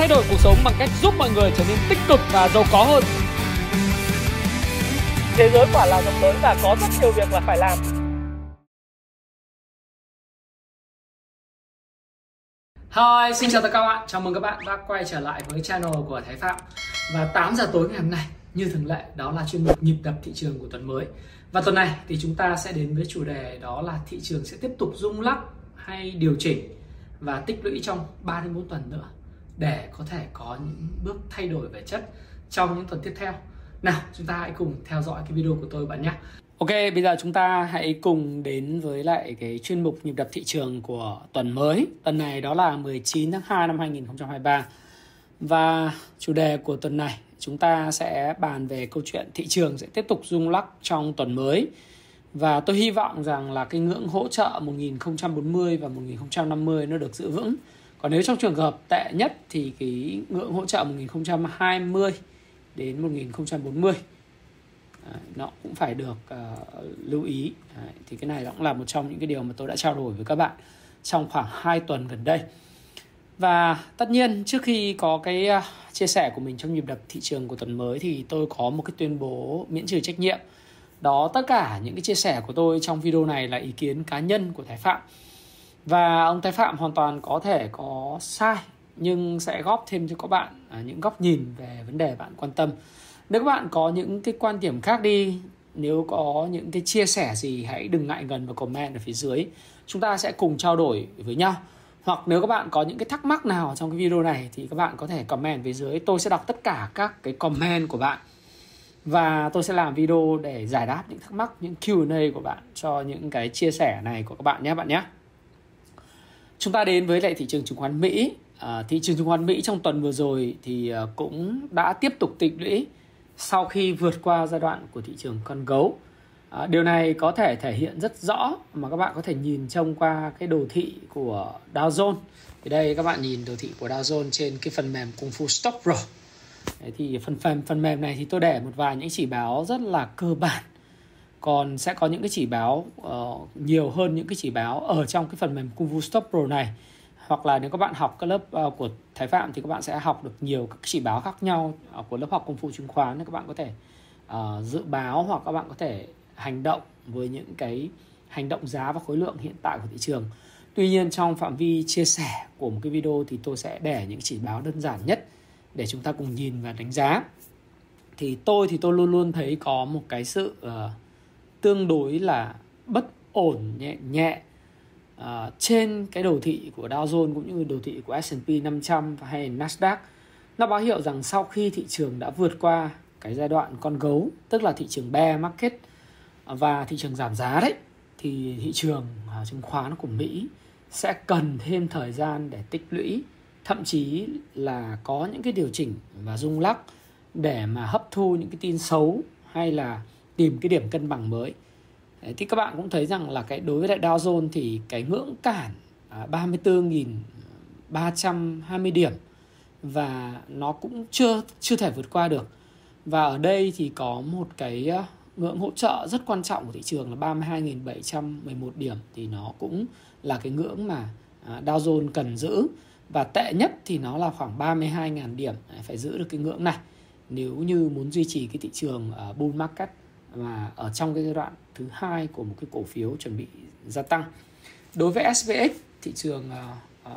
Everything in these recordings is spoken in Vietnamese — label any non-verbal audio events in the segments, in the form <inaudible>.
thay đổi cuộc sống bằng cách giúp mọi người trở nên tích cực và giàu có hơn. Thế giới quả là rộng lớn và có rất nhiều việc là phải làm. Hi, xin chào tất cả các bạn. Chào mừng các bạn đã quay trở lại với channel của Thái Phạm. Và 8 giờ tối ngày hôm nay, như thường lệ, đó là chuyên mục nhịp đập thị trường của tuần mới. Và tuần này thì chúng ta sẽ đến với chủ đề đó là thị trường sẽ tiếp tục rung lắc hay điều chỉnh và tích lũy trong 3 đến 4 tuần nữa để có thể có những bước thay đổi về chất trong những tuần tiếp theo. Nào, chúng ta hãy cùng theo dõi cái video của tôi bạn nhé. Ok, bây giờ chúng ta hãy cùng đến với lại cái chuyên mục nhịp đập thị trường của tuần mới. Tuần này đó là 19 tháng 2 năm 2023. Và chủ đề của tuần này chúng ta sẽ bàn về câu chuyện thị trường sẽ tiếp tục rung lắc trong tuần mới. Và tôi hy vọng rằng là cái ngưỡng hỗ trợ 1040 và 1050 nó được giữ vững. Còn nếu trong trường hợp tệ nhất thì cái ngưỡng hỗ trợ 1020 đến 1040 à, nó cũng phải được uh, lưu ý. Đấy, thì cái này cũng là một trong những cái điều mà tôi đã trao đổi với các bạn trong khoảng 2 tuần gần đây. Và tất nhiên trước khi có cái uh, chia sẻ của mình trong nhịp đập thị trường của tuần mới thì tôi có một cái tuyên bố miễn trừ trách nhiệm. Đó tất cả những cái chia sẻ của tôi trong video này là ý kiến cá nhân của Thái Phạm và ông Thái Phạm hoàn toàn có thể có sai, nhưng sẽ góp thêm cho các bạn à, những góc nhìn về vấn đề bạn quan tâm. Nếu các bạn có những cái quan điểm khác đi, nếu có những cái chia sẻ gì, hãy đừng ngại ngần và comment ở phía dưới. Chúng ta sẽ cùng trao đổi với nhau. Hoặc nếu các bạn có những cái thắc mắc nào trong cái video này thì các bạn có thể comment phía dưới. Tôi sẽ đọc tất cả các cái comment của bạn. Và tôi sẽ làm video để giải đáp những thắc mắc, những Q&A của bạn cho những cái chia sẻ này của các bạn nhé bạn nhé chúng ta đến với lại thị trường chứng khoán Mỹ. À, thị trường chứng khoán Mỹ trong tuần vừa rồi thì à, cũng đã tiếp tục tích lũy sau khi vượt qua giai đoạn của thị trường con gấu. À, điều này có thể thể hiện rất rõ mà các bạn có thể nhìn trông qua cái đồ thị của Dow Jones. Thì đây các bạn nhìn đồ thị của Dow Jones trên cái phần mềm Kung Fu Stock Pro Đấy thì phần phần phần mềm này thì tôi để một vài những chỉ báo rất là cơ bản còn sẽ có những cái chỉ báo uh, nhiều hơn những cái chỉ báo ở trong cái phần mềm Kung Fu Stop Pro này hoặc là nếu các bạn học các lớp uh, của Thái Phạm thì các bạn sẽ học được nhiều các chỉ báo khác nhau uh, của lớp học công phu chứng khoán nên các bạn có thể uh, dự báo hoặc các bạn có thể hành động với những cái hành động giá và khối lượng hiện tại của thị trường. Tuy nhiên trong phạm vi chia sẻ của một cái video thì tôi sẽ để những chỉ báo đơn giản nhất để chúng ta cùng nhìn và đánh giá. Thì tôi thì tôi luôn luôn thấy có một cái sự uh, tương đối là bất ổn nhẹ nhẹ uh, trên cái đồ thị của Dow Jones cũng như đồ thị của S&P 500 hay Nasdaq. Nó báo hiệu rằng sau khi thị trường đã vượt qua cái giai đoạn con gấu tức là thị trường bear market và thị trường giảm giá đấy thì thị trường uh, chứng khoán của Mỹ sẽ cần thêm thời gian để tích lũy. Thậm chí là có những cái điều chỉnh và rung lắc để mà hấp thu những cái tin xấu hay là tìm cái điểm cân bằng mới. Đấy, thì các bạn cũng thấy rằng là cái đối với lại Dow Jones thì cái ngưỡng cản à, 34.320 điểm và nó cũng chưa chưa thể vượt qua được. Và ở đây thì có một cái à, ngưỡng hỗ trợ rất quan trọng của thị trường là 32.711 điểm. Thì nó cũng là cái ngưỡng mà à, Dow Jones cần giữ. Và tệ nhất thì nó là khoảng 32.000 điểm. Phải giữ được cái ngưỡng này. Nếu như muốn duy trì cái thị trường bull market và ở trong cái giai đoạn thứ hai của một cái cổ phiếu chuẩn bị gia tăng. Đối với SVX thị trường uh,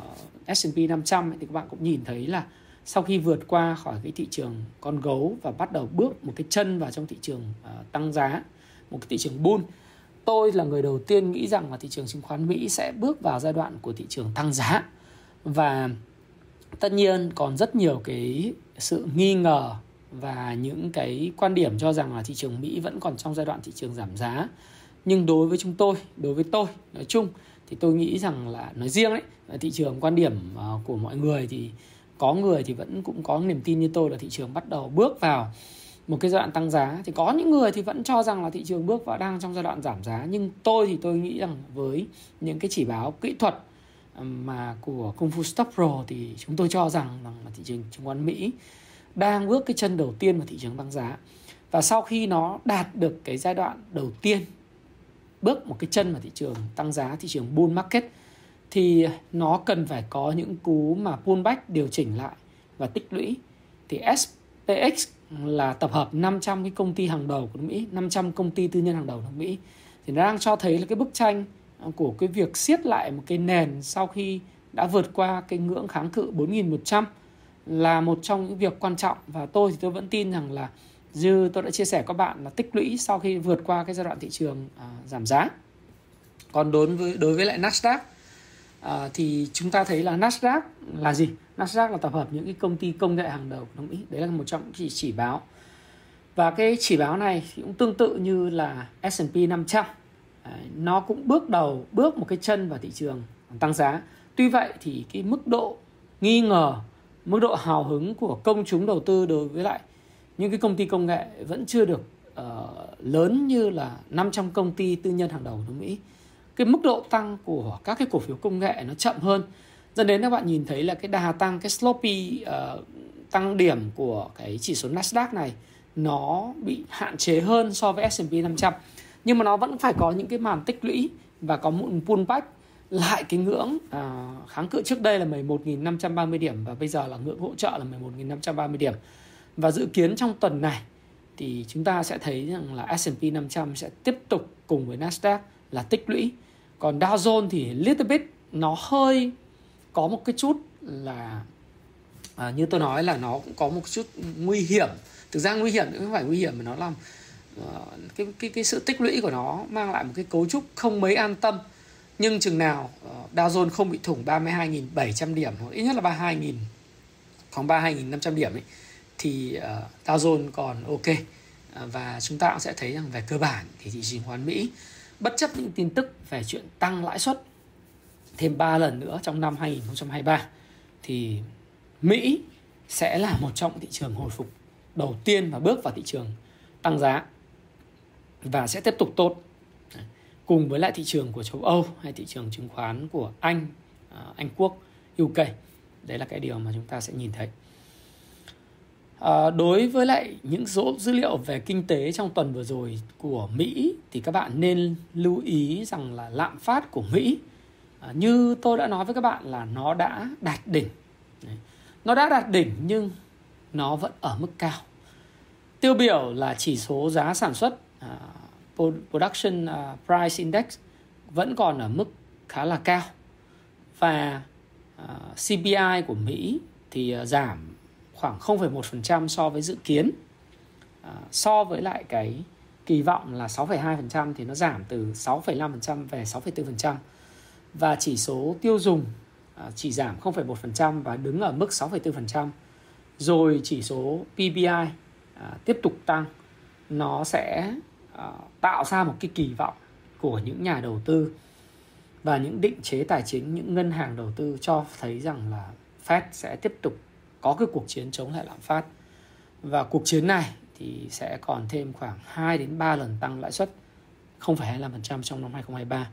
uh, S&P 500 thì các bạn cũng nhìn thấy là sau khi vượt qua khỏi cái thị trường con gấu và bắt đầu bước một cái chân vào trong thị trường uh, tăng giá một cái thị trường bull tôi là người đầu tiên nghĩ rằng là thị trường chứng khoán Mỹ sẽ bước vào giai đoạn của thị trường tăng giá. Và tất nhiên còn rất nhiều cái sự nghi ngờ và những cái quan điểm cho rằng là thị trường Mỹ vẫn còn trong giai đoạn thị trường giảm giá. Nhưng đối với chúng tôi, đối với tôi nói chung, thì tôi nghĩ rằng là nói riêng đấy thị trường quan điểm ờ, của mọi người thì có người thì vẫn cũng có niềm tin như tôi là thị trường bắt đầu bước vào một cái giai đoạn tăng giá. Thì có những người thì vẫn cho rằng là thị trường bước vào đang trong giai đoạn giảm giá. Nhưng tôi thì tôi nghĩ rằng với những cái chỉ báo kỹ thuật mà của Kung Fu Stop Pro thì chúng tôi cho rằng là thị trường chứng khoán Mỹ đang bước cái chân đầu tiên vào thị trường tăng giá. Và sau khi nó đạt được cái giai đoạn đầu tiên bước một cái chân vào thị trường tăng giá thị trường bull market thì nó cần phải có những cú mà pullback điều chỉnh lại và tích lũy. Thì SPX là tập hợp 500 cái công ty hàng đầu của nước Mỹ, 500 công ty tư nhân hàng đầu của nước Mỹ. Thì nó đang cho thấy là cái bức tranh của cái việc siết lại một cái nền sau khi đã vượt qua cái ngưỡng kháng cự 4100 là một trong những việc quan trọng và tôi thì tôi vẫn tin rằng là như tôi đã chia sẻ các bạn là tích lũy sau khi vượt qua cái giai đoạn thị trường à, giảm giá. Còn đối với đối với lại Nasdaq à, thì chúng ta thấy là Nasdaq là gì? Nasdaq là tập hợp những cái công ty công nghệ hàng đầu của nước Mỹ. Đấy là một trong những chỉ, chỉ báo. Và cái chỉ báo này cũng tương tự như là S&P 500. À, nó cũng bước đầu bước một cái chân vào thị trường tăng giá. Tuy vậy thì cái mức độ nghi ngờ, mức độ hào hứng của công chúng đầu tư đối với lại những cái công ty công nghệ vẫn chưa được uh, lớn như là 500 công ty tư nhân hàng đầu của nước Mỹ. Cái mức độ tăng của các cái cổ phiếu công nghệ nó chậm hơn. Dẫn đến các bạn nhìn thấy là cái đà tăng cái sloppy uh, tăng điểm của cái chỉ số Nasdaq này nó bị hạn chế hơn so với S&P 500 nhưng mà nó vẫn phải có những cái màn tích lũy và có một pullback lại cái ngưỡng à, kháng cự trước đây là 11.530 điểm và bây giờ là ngưỡng hỗ trợ là 11.530 điểm. Và dự kiến trong tuần này thì chúng ta sẽ thấy rằng là S&P 500 sẽ tiếp tục cùng với Nasdaq là tích lũy. Còn Dow Jones thì little bit nó hơi có một cái chút là à, như tôi nói là nó cũng có một chút nguy hiểm. Thực ra nguy hiểm không phải nguy hiểm mà nó làm uh, cái cái cái sự tích lũy của nó mang lại một cái cấu trúc không mấy an tâm nhưng chừng nào ờ, Dow Jones không bị thủng 32.700 điểm hoặc ít nhất là 32.000 khoảng 32.500 điểm ấy thì uh, Dow Jones còn ok. Ờ, và chúng ta cũng sẽ thấy rằng về cơ bản thì thị trường khoán Mỹ bất chấp những tin tức về chuyện tăng lãi suất thêm 3 lần nữa trong năm 2023 thì Mỹ sẽ là một trong thị trường hồi phục đầu tiên và bước vào thị trường tăng giá và sẽ tiếp tục tốt cùng với lại thị trường của châu Âu hay thị trường chứng khoán của Anh, à, Anh Quốc, UK. Đấy là cái điều mà chúng ta sẽ nhìn thấy. À, đối với lại những số dữ liệu về kinh tế trong tuần vừa rồi của Mỹ thì các bạn nên lưu ý rằng là lạm phát của Mỹ à, như tôi đã nói với các bạn là nó đã đạt đỉnh. Nó đã đạt đỉnh nhưng nó vẫn ở mức cao. Tiêu biểu là chỉ số giá sản xuất à, Production à, Price Index vẫn còn ở mức khá là cao. Và à, CPI của Mỹ thì à, giảm khoảng 0,1% so với dự kiến. So với lại cái kỳ vọng là 6,2% thì nó giảm từ 6,5% về 6,4% và chỉ số tiêu dùng chỉ giảm 0,1% và đứng ở mức 6,4% rồi chỉ số PPI tiếp tục tăng nó sẽ Ờ, tạo ra một cái kỳ vọng của những nhà đầu tư và những định chế tài chính những ngân hàng đầu tư cho thấy rằng là Fed sẽ tiếp tục có cái cuộc chiến chống lại lạm phát và cuộc chiến này thì sẽ còn thêm khoảng 2 đến 3 lần tăng lãi suất 0,25% trong năm 2023.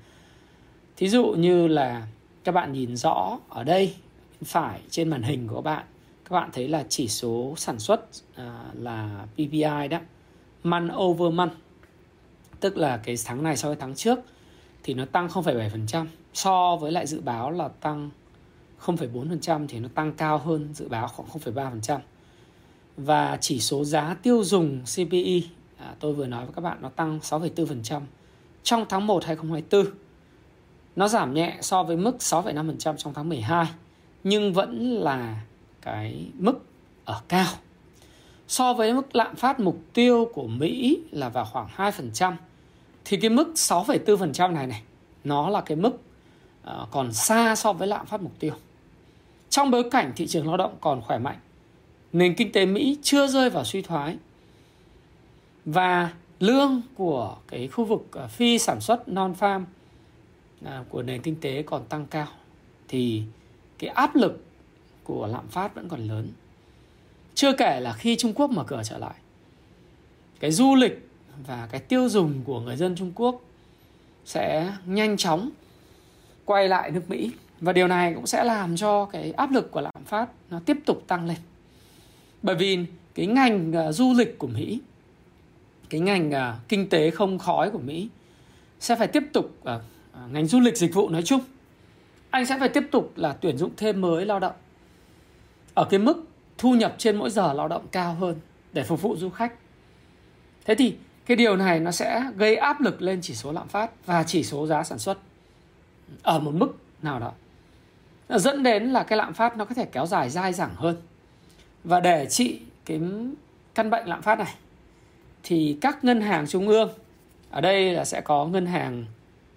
Thí dụ như là các bạn nhìn rõ ở đây phải trên màn hình của các bạn các bạn thấy là chỉ số sản xuất à, là PPI đó month over month tức là cái tháng này so với tháng trước thì nó tăng 0,7% so với lại dự báo là tăng 0,4% thì nó tăng cao hơn dự báo khoảng 0,3%. Và chỉ số giá tiêu dùng CPI à, tôi vừa nói với các bạn nó tăng 6,4% trong tháng 1 2024. Nó giảm nhẹ so với mức 6,5% trong tháng 12 nhưng vẫn là cái mức ở cao. So với mức lạm phát mục tiêu của Mỹ là vào khoảng 2% thì cái mức 6,4% này này nó là cái mức ờ, còn xa so với lạm phát mục tiêu. Trong bối cảnh thị trường lao động còn khỏe mạnh, nền kinh tế Mỹ chưa rơi vào suy thoái và lương của cái khu vực ờ, phi sản xuất non farm ờ, của nền kinh tế còn tăng cao thì cái áp lực của lạm phát vẫn còn lớn. Chưa kể là khi Trung Quốc mở cửa trở lại, cái du lịch và cái tiêu dùng của người dân Trung Quốc sẽ nhanh chóng quay lại nước Mỹ và điều này cũng sẽ làm cho cái áp lực của lạm phát nó tiếp tục tăng lên. Bởi vì cái ngành uh, du lịch của Mỹ, cái ngành uh, kinh tế không khói của Mỹ sẽ phải tiếp tục uh, ngành du lịch dịch vụ nói chung anh sẽ phải tiếp tục là tuyển dụng thêm mới lao động ở cái mức thu nhập trên mỗi giờ lao động cao hơn để phục vụ du khách thế thì cái điều này nó sẽ gây áp lực lên chỉ số lạm phát và chỉ số giá sản xuất ở một mức nào đó. Dẫn đến là cái lạm phát nó có thể kéo dài dai dẳng hơn. Và để trị cái căn bệnh lạm phát này thì các ngân hàng trung ương ở đây là sẽ có ngân hàng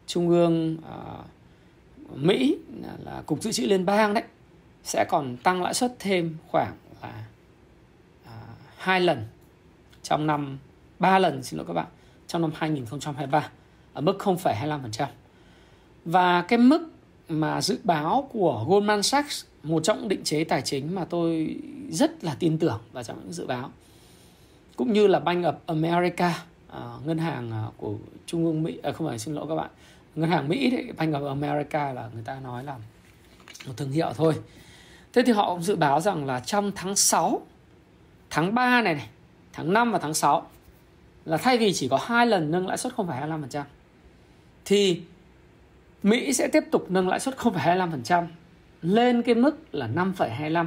trung ương uh, Mỹ là cục dự trữ liên bang đấy sẽ còn tăng lãi suất thêm khoảng là uh, hai lần trong năm ba lần xin lỗi các bạn trong năm 2023 ở mức 0,25% và cái mức mà dự báo của Goldman Sachs một trong những định chế tài chính mà tôi rất là tin tưởng vào trong những dự báo cũng như là Bank of America uh, ngân hàng à, của trung ương Mỹ à, không phải xin lỗi các bạn ngân hàng Mỹ thì Bank of America là người ta nói là một thương hiệu thôi. Thế thì họ cũng dự báo rằng là trong tháng 6 tháng 3 này này tháng 5 và tháng 6 là thay vì chỉ có hai lần nâng lãi suất 0,25% thì Mỹ sẽ tiếp tục nâng lãi suất 0,25% lên cái mức là 5,25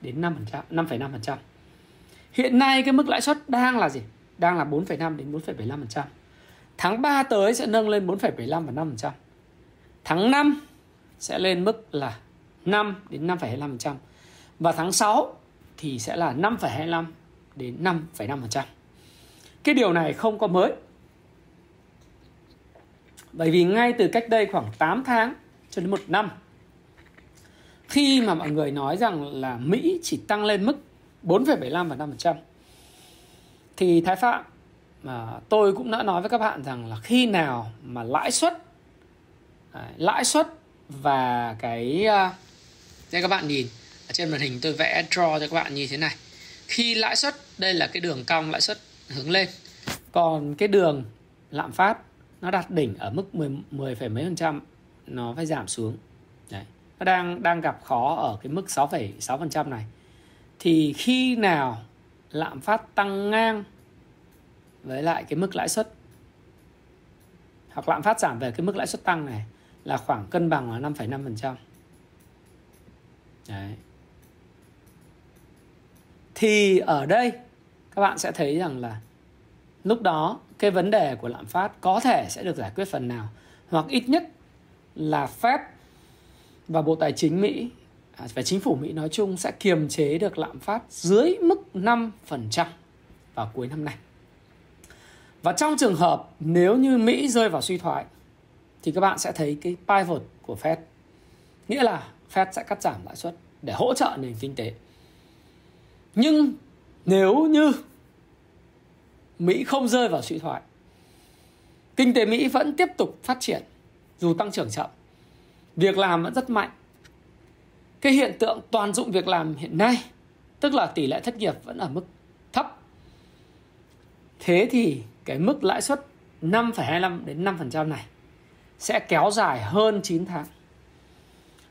đến 5%, 5,5%. Hiện nay cái mức lãi suất đang là gì? Đang là 4,5 đến 4,75%. Tháng 3 tới sẽ nâng lên 4,75 và 5%. Tháng 5 sẽ lên mức là 5 đến 5,25%. Và tháng 6 thì sẽ là 5,25 đến 5,5%. Cái điều này không có mới. Bởi vì ngay từ cách đây khoảng 8 tháng cho đến một năm khi mà mọi người nói rằng là Mỹ chỉ tăng lên mức 4,75 và 5% thì Thái Phạm mà tôi cũng đã nói với các bạn rằng là khi nào mà lãi suất à, lãi suất và cái à, đây các bạn nhìn ở trên màn hình tôi vẽ draw cho các bạn như thế này khi lãi suất đây là cái đường cong lãi suất hướng lên còn cái đường lạm phát nó đạt đỉnh ở mức 10, 10 mấy phần trăm nó phải giảm xuống Đấy. nó đang đang gặp khó ở cái mức 6,6 phần trăm này thì khi nào lạm phát tăng ngang với lại cái mức lãi suất hoặc lạm phát giảm về cái mức lãi suất tăng này là khoảng cân bằng là 5,5%. Đấy. Thì ở đây các bạn sẽ thấy rằng là lúc đó cái vấn đề của lạm phát có thể sẽ được giải quyết phần nào, hoặc ít nhất là Fed và Bộ Tài chính Mỹ à, và chính phủ Mỹ nói chung sẽ kiềm chế được lạm phát dưới mức 5% vào cuối năm nay. Và trong trường hợp nếu như Mỹ rơi vào suy thoái, thì các bạn sẽ thấy cái pivot của Fed. Nghĩa là Fed sẽ cắt giảm lãi suất để hỗ trợ nền kinh tế. Nhưng nếu như Mỹ không rơi vào suy thoái, kinh tế Mỹ vẫn tiếp tục phát triển dù tăng trưởng chậm. Việc làm vẫn rất mạnh. Cái hiện tượng toàn dụng việc làm hiện nay, tức là tỷ lệ thất nghiệp vẫn ở mức thấp. Thế thì cái mức lãi suất 5,25 đến 5% này sẽ kéo dài hơn 9 tháng.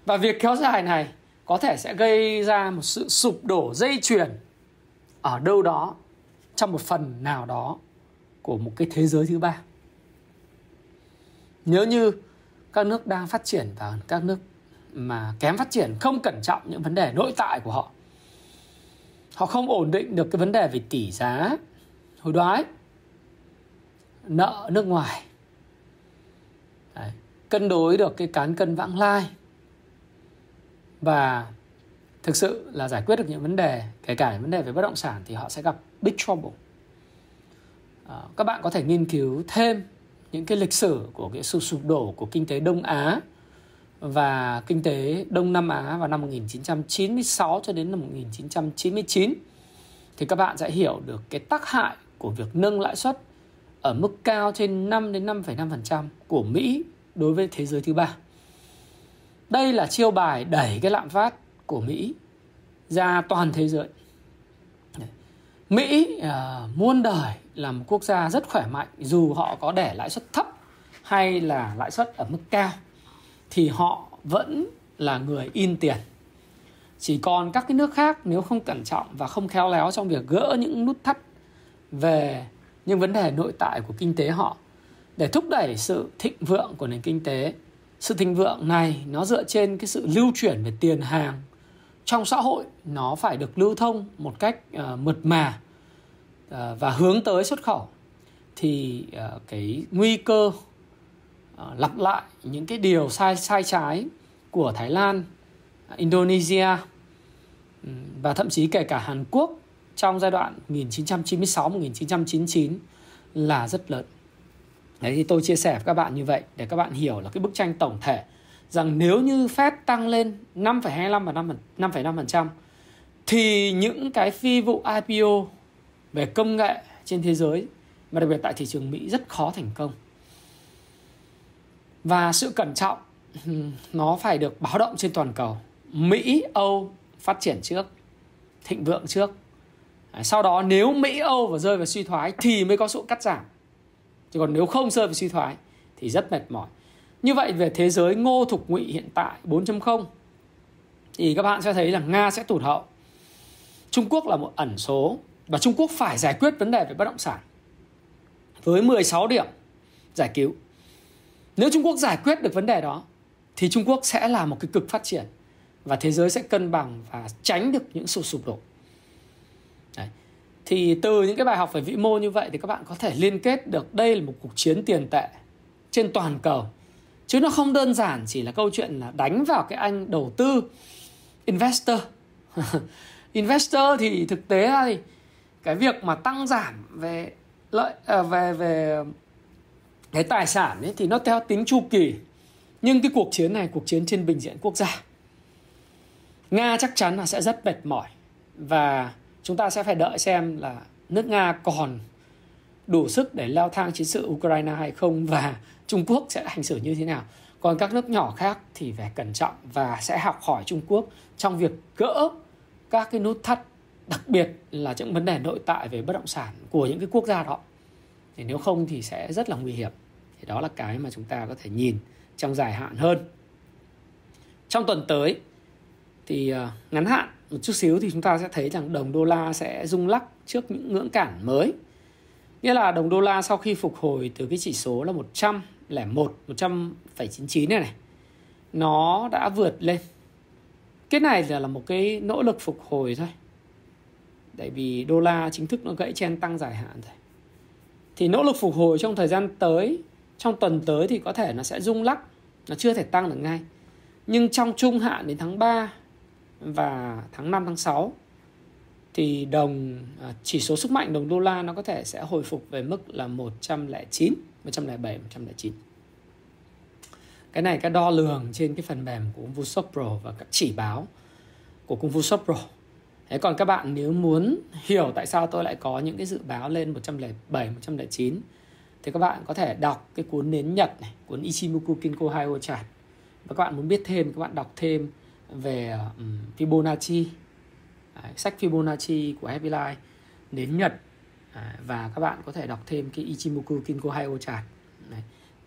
Và việc kéo dài này có thể sẽ gây ra một sự sụp đổ dây chuyền ở đâu đó, trong một phần nào đó của một cái thế giới thứ ba. Nếu như các nước đang phát triển và các nước mà kém phát triển không cẩn trọng những vấn đề nội tại của họ họ không ổn định được cái vấn đề về tỷ giá, hối đoái, nợ nước ngoài Đấy. cân đối được cái cán cân vãng lai và thực sự là giải quyết được những vấn đề kể cả vấn đề về bất động sản thì họ sẽ gặp big trouble à, các bạn có thể nghiên cứu thêm những cái lịch sử của cái sự sụp đổ của kinh tế Đông Á và kinh tế Đông Nam Á vào năm 1996 cho đến năm 1999 thì các bạn sẽ hiểu được cái tác hại của việc nâng lãi suất ở mức cao trên 5 đến 5,5% của Mỹ đối với thế giới thứ ba. Đây là chiêu bài đẩy cái lạm phát của Mỹ ra toàn thế giới. Mỹ à, muôn đời là một quốc gia rất khỏe mạnh dù họ có để lãi suất thấp hay là lãi suất ở mức cao thì họ vẫn là người in tiền. Chỉ còn các cái nước khác nếu không cẩn trọng và không khéo léo trong việc gỡ những nút thắt về những vấn đề nội tại của kinh tế họ để thúc đẩy sự thịnh vượng của nền kinh tế. Sự thịnh vượng này nó dựa trên cái sự lưu chuyển về tiền hàng trong xã hội nó phải được lưu thông một cách uh, mượt mà uh, và hướng tới xuất khẩu thì uh, cái nguy cơ uh, lặp lại những cái điều sai sai trái của Thái Lan, Indonesia ừ, và thậm chí kể cả Hàn Quốc trong giai đoạn 1996-1999 là rất lớn. Đấy thì tôi chia sẻ với các bạn như vậy để các bạn hiểu là cái bức tranh tổng thể rằng nếu như Fed tăng lên 5,25 và 5,5% thì những cái phi vụ IPO về công nghệ trên thế giới mà đặc biệt tại thị trường Mỹ rất khó thành công. Và sự cẩn trọng nó phải được báo động trên toàn cầu. Mỹ, Âu phát triển trước, thịnh vượng trước. Sau đó nếu Mỹ, Âu và rơi vào suy thoái thì mới có sự cắt giảm. Chứ còn nếu không rơi vào suy thoái thì rất mệt mỏi. Như vậy về thế giới ngô thục ngụy hiện tại 4.0 thì các bạn sẽ thấy rằng Nga sẽ tụt hậu. Trung Quốc là một ẩn số và Trung Quốc phải giải quyết vấn đề về bất động sản với 16 điểm giải cứu. Nếu Trung Quốc giải quyết được vấn đề đó, thì Trung Quốc sẽ là một cái cực phát triển và thế giới sẽ cân bằng và tránh được những sự sụp đổ. Đấy. Thì từ những cái bài học về vĩ mô như vậy thì các bạn có thể liên kết được đây là một cuộc chiến tiền tệ trên toàn cầu chứ nó không đơn giản chỉ là câu chuyện là đánh vào cái anh đầu tư investor. <laughs> Investor thì thực tế là thì cái việc mà tăng giảm về lợi à, về về cái tài sản ấy thì nó theo tính chu kỳ. Nhưng cái cuộc chiến này cuộc chiến trên bình diện quốc gia nga chắc chắn là sẽ rất mệt mỏi. Và chúng ta sẽ phải đợi xem là nước nga còn đủ sức để leo thang chiến sự Ukraine hay không. Và Trung Quốc sẽ hành xử như thế nào. Còn các nước nhỏ khác thì phải cẩn trọng và sẽ học hỏi Trung Quốc trong việc gỡ các cái nút thắt, đặc biệt là những vấn đề nội tại về bất động sản của những cái quốc gia đó. Thì nếu không thì sẽ rất là nguy hiểm. Thì đó là cái mà chúng ta có thể nhìn trong dài hạn hơn. Trong tuần tới thì ờ, ngắn hạn một chút xíu thì chúng ta sẽ thấy rằng đồng đô la sẽ rung lắc trước những ngưỡng cản mới Nghĩa là đồng đô la sau khi phục hồi từ cái chỉ số là 101, 100,99 này này. Nó đã vượt lên. Cái này là một cái nỗ lực phục hồi thôi. Tại vì đô la chính thức nó gãy chen tăng dài hạn rồi. Thì nỗ lực phục hồi trong thời gian tới Trong tuần tới thì có thể nó sẽ rung lắc. Nó chưa thể tăng được ngay. Nhưng trong trung hạn đến tháng 3 Và tháng 5, tháng 6 thì đồng à, chỉ số sức mạnh đồng đô la nó có thể sẽ hồi phục về mức là 109, 107, 109. Cái này các đo lường trên cái phần mềm của Công Shop Pro và các chỉ báo của Công Fu Shop Pro. Thế còn các bạn nếu muốn hiểu tại sao tôi lại có những cái dự báo lên 107, 109 thì các bạn có thể đọc cái cuốn nến Nhật này, cuốn Ichimoku Kinko Hyo Chart. Và các bạn muốn biết thêm các bạn đọc thêm về um, Fibonacci Đấy, sách Fibonacci của Happy Life nến Nhật à, và các bạn có thể đọc thêm cái Ichimoku Kinko Haio chart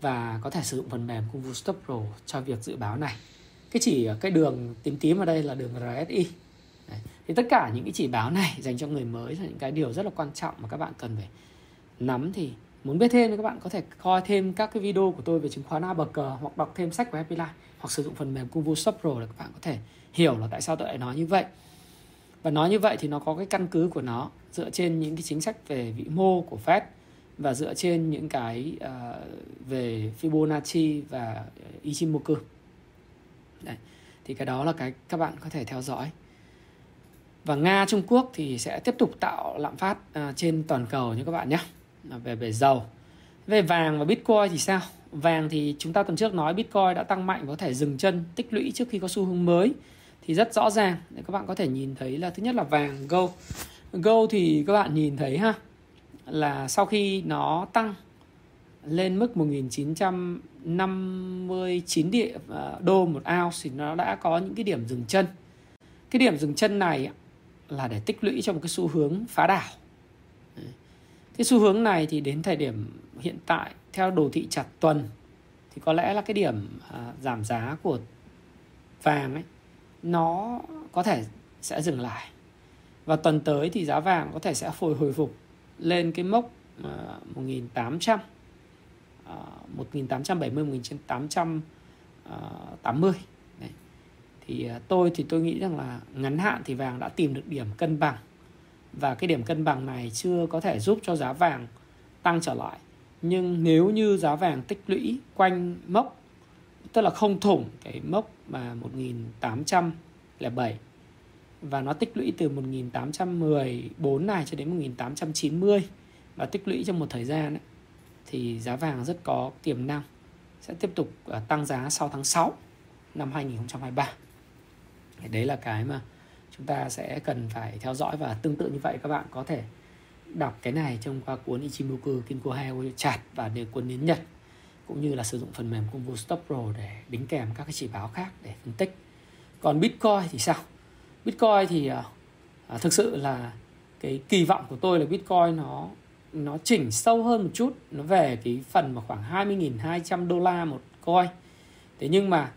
và có thể sử dụng phần mềm Kung Fu Stop Pro cho việc dự báo này. Cái chỉ cái đường tím tím ở đây là đường RSI Đấy. thì tất cả những cái chỉ báo này <laughs> dành cho người mới là những cái điều rất là quan trọng mà các bạn cần phải nắm. Thì muốn biết thêm thì các bạn có thể coi thêm các cái video của tôi về chứng khoán A bờ cờ hoặc đọc thêm sách của Happy Life hoặc sử dụng phần mềm Kung Fu Stop Pro để các bạn có thể hiểu là tại sao tôi lại nói như vậy và nói như vậy thì nó có cái căn cứ của nó dựa trên những cái chính sách về vĩ mô của Fed và dựa trên những cái uh, về Fibonacci và Ichimoku. Đấy. thì cái đó là cái các bạn có thể theo dõi. Và Nga Trung Quốc thì sẽ tiếp tục tạo lạm phát uh, trên toàn cầu như các bạn nhé. Về về dầu. Về vàng và Bitcoin thì sao? Vàng thì chúng ta tuần trước nói Bitcoin đã tăng mạnh có thể dừng chân tích lũy trước khi có xu hướng mới thì rất rõ ràng để các bạn có thể nhìn thấy là, thứ nhất là vàng, gold gold thì các bạn nhìn thấy ha, là sau khi nó tăng lên mức 1959 địa à, đô một ounce thì nó đã có những cái điểm dừng chân. Cái điểm dừng chân này là để tích lũy cho một cái xu hướng phá đảo. Cái xu hướng này thì đến thời điểm hiện tại, theo đồ thị chặt tuần, thì có lẽ là cái điểm à, giảm giá của vàng ấy nó có thể sẽ dừng lại. Và tuần tới thì giá vàng có thể sẽ hồi hồi phục lên cái mốc 1800 1870 1880 Đấy. thì ờ, tôi thì tôi nghĩ rằng là ngắn hạn thì vàng đã tìm được điểm cân bằng. Và cái điểm cân bằng này chưa có thể giúp cho giá vàng tăng trở lại. Nhưng nếu như giá vàng tích lũy quanh mốc tức là không thủng cái mốc mà 1807 và nó tích lũy từ 1814 này cho đến 1890 và tích lũy trong một thời gian ấy, thì giá vàng rất có tiềm năng sẽ tiếp tục ờ, tăng giá sau tháng 6 năm 2023. Đấy là cái mà chúng ta sẽ cần phải theo dõi và tương tự như vậy các bạn có thể đọc cái này trong qua cuốn Ichimoku Kinko Heo Chặt và Đề cuốn đến Nhật cũng như là sử dụng phần mềm Combo Stop Pro để đính kèm các cái chỉ báo khác để phân tích. Còn Bitcoin thì sao? Bitcoin thì à, thực sự là cái kỳ vọng của tôi là Bitcoin nó nó chỉnh sâu hơn một chút nó về cái phần mà khoảng 20.200 đô la một coin thế nhưng mà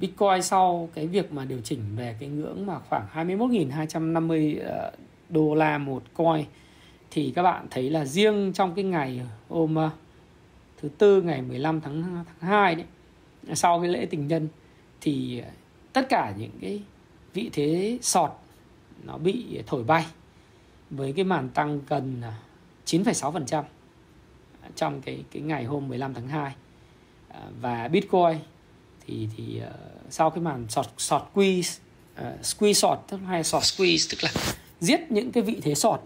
Bitcoin sau cái việc mà điều chỉnh về cái ngưỡng mà khoảng 21.250 ờ, đô la một coin thì các bạn thấy là riêng trong cái ngày hôm thứ tư ngày 15 tháng tháng 2 đấy sau cái lễ tình nhân thì ờ, tất cả những cái vị thế sọt nó bị thổi bay với cái màn tăng gần ờ, 9,6% trong cái cái ngày hôm 15 tháng 2 ờ, và Bitcoin thì thì sau cái màn sọt sọt squeeze uh, squeeze sọt tức hay sọt squeeze tức là giết những cái vị thế sọt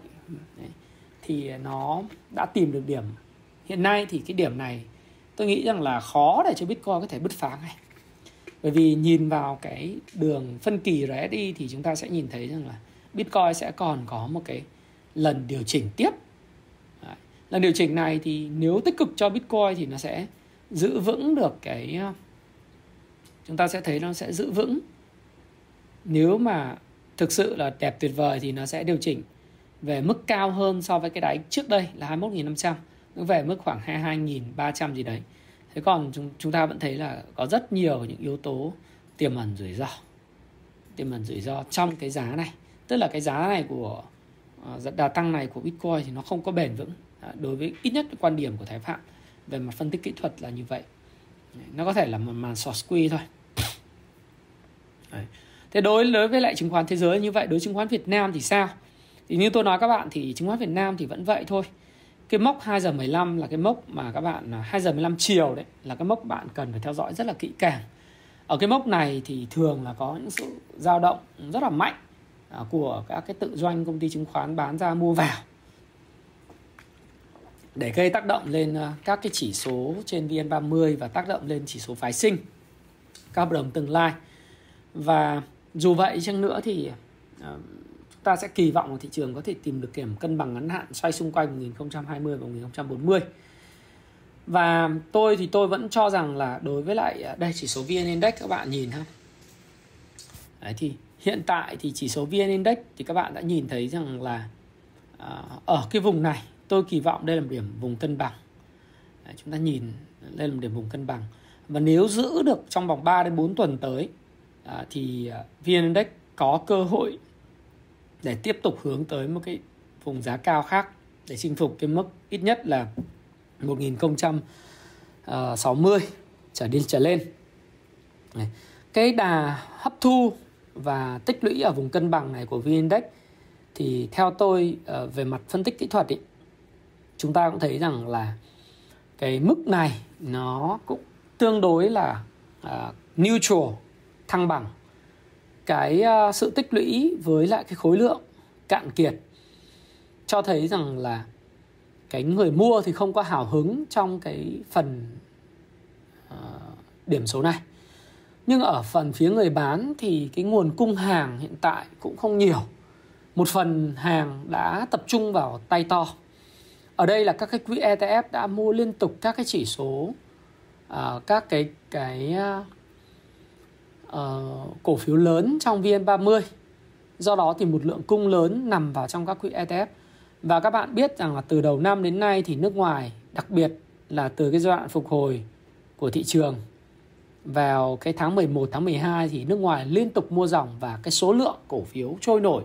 thì nó đã tìm được điểm hiện nay thì cái điểm này tôi nghĩ rằng là khó để cho Bitcoin có thể bứt phá ngay. Bởi vì nhìn vào cái đường phân kỳ RSI thì chúng ta sẽ nhìn thấy rằng là Bitcoin sẽ còn có một cái lần điều chỉnh tiếp. Lần điều chỉnh này thì nếu tích cực cho Bitcoin thì nó sẽ giữ vững được cái, chúng ta sẽ thấy nó sẽ giữ vững. Nếu mà thực sự là đẹp tuyệt vời thì nó sẽ điều chỉnh về mức cao hơn so với cái đáy trước đây là 21.500 về mức khoảng 22.300 gì đấy. Thế còn chúng, chúng ta vẫn thấy là có rất nhiều những yếu tố tiềm ẩn rủi ro. Tiềm ẩn rủi ro trong cái giá này. Tức là cái giá này của à, đà tăng này của bitcoin thì nó không có bền vững. À, đối với ít nhất quan điểm của thái phạm về mặt phân tích kỹ thuật là như vậy. Nó có thể là một màn short squeeze thôi. Đấy. thế đối đối với lại chứng khoán thế giới như vậy đối với chứng khoán Việt Nam thì sao? Thì như tôi nói các bạn thì chứng khoán Việt Nam thì vẫn vậy thôi cái mốc 2 giờ 15 là cái mốc mà các bạn à, 2 giờ 15 chiều đấy là cái mốc bạn cần phải theo dõi rất là kỹ càng. Ở cái mốc này thì thường là có những sự dao động rất là mạnh à, của các cái tự doanh, công ty chứng khoán bán ra mua vào. Để gây tác động lên à, các cái chỉ số trên VN30 và tác động lên chỉ số phái sinh, các hợp đồng tương lai. Và dù vậy chăng nữa thì ta sẽ kỳ vọng là thị trường có thể tìm được điểm cân bằng ngắn hạn xoay xung quanh 1020 và 1040 và tôi thì tôi vẫn cho rằng là đối với lại à, đây chỉ số VN Index các bạn nhìn ha. Đấy thì hiện tại thì chỉ số VN Index thì các bạn đã nhìn thấy rằng là à, ở cái vùng này tôi kỳ vọng đây là một điểm vùng cân bằng. Đấy, chúng ta nhìn đây là một điểm vùng cân bằng. Và nếu giữ được trong vòng 3 đến 4 tuần tới à, thì VN Index có cơ hội để tiếp tục hướng tới một cái vùng giá cao khác để chinh phục cái mức ít nhất là 1060 ờ, trở đi trở lên. Cái đà hấp thu và tích lũy ở vùng cân bằng này của VN Index thì theo tôi ờ, về mặt phân tích kỹ thuật ý, chúng ta cũng thấy rằng là cái mức này nó cũng tương đối là uh, neutral thăng bằng cái ờ, sự tích lũy với lại cái khối lượng cạn kiệt cho thấy rằng là cái người mua thì không có hào hứng trong cái phần uh, điểm số này. Nhưng ở phần phía người bán thì cái nguồn cung hàng hiện tại cũng không nhiều. Một phần hàng đã tập trung vào tay to. Ở đây là các cái quỹ ETF đã mua liên tục các cái chỉ số uh, các cái cái uh, cổ phiếu lớn trong VN30 do đó thì một lượng cung lớn nằm vào trong các quỹ ETF và các bạn biết rằng là từ đầu năm đến nay thì nước ngoài đặc biệt là từ cái giai đoạn phục hồi của thị trường vào cái tháng 11 tháng 12 thì nước ngoài liên tục mua dòng và cái số lượng cổ phiếu trôi nổi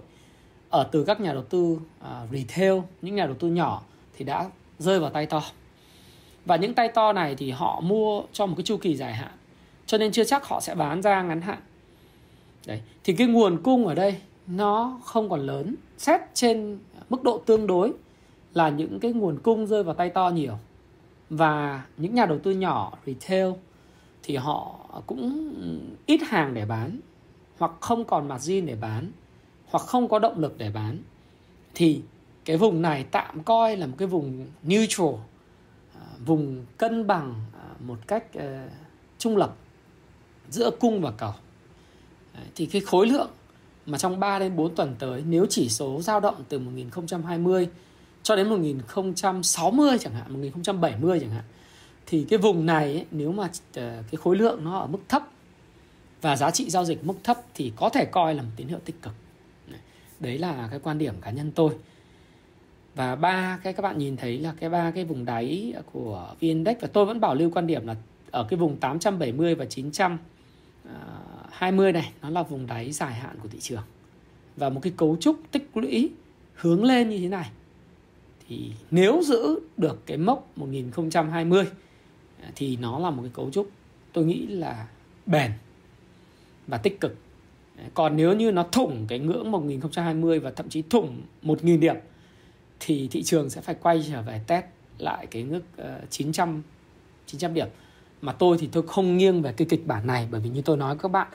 ở từ các nhà đầu tư uh, retail những nhà đầu tư nhỏ thì đã rơi vào tay to. Và những tay to này thì họ mua cho một cái chu kỳ dài hạn cho nên chưa chắc họ sẽ bán ra ngắn hạn. Đấy thì cái nguồn cung ở đây nó không còn lớn. Xét trên mức độ tương đối là những cái nguồn cung rơi vào tay to nhiều. Và những nhà đầu tư nhỏ retail thì họ cũng ít hàng để bán hoặc không còn margin để bán hoặc không có động lực để bán. Thì cái vùng này tạm coi là một cái vùng neutral à, vùng cân bằng à, một cách uh, trung lập giữa cung và cầu. Thì cái khối lượng mà trong 3 đến 4 tuần tới nếu chỉ số dao động từ 1020 cho đến 1060 chẳng hạn 1070 chẳng hạn thì cái vùng này ấy, nếu mà ờ, cái khối lượng nó ở mức thấp và giá trị giao dịch mức thấp thì có thể coi là một tín hiệu tích cực. Đấy là cái quan điểm cá nhân tôi. Và ba cái các bạn nhìn thấy là cái ba cái vùng đáy của VN Index và tôi vẫn bảo lưu quan điểm là ở cái vùng 870 và 900 Ờ, 20 này, nó là vùng đáy dài hạn của thị trường. Và một cái cấu trúc tích lũy hướng lên như thế này. Thì nếu giữ được cái mốc 1020 ờ, thì nó là một cái cấu trúc tôi nghĩ là bền và tích cực. Ờ, còn nếu như nó thủng cái ngưỡng 1020 và thậm chí thủng 1000 điểm, thì thị trường sẽ phải quay trở về test lại cái ngưỡng 900 900 điểm mà tôi thì tôi không nghiêng về cái kịch bản này bởi vì như tôi nói các bạn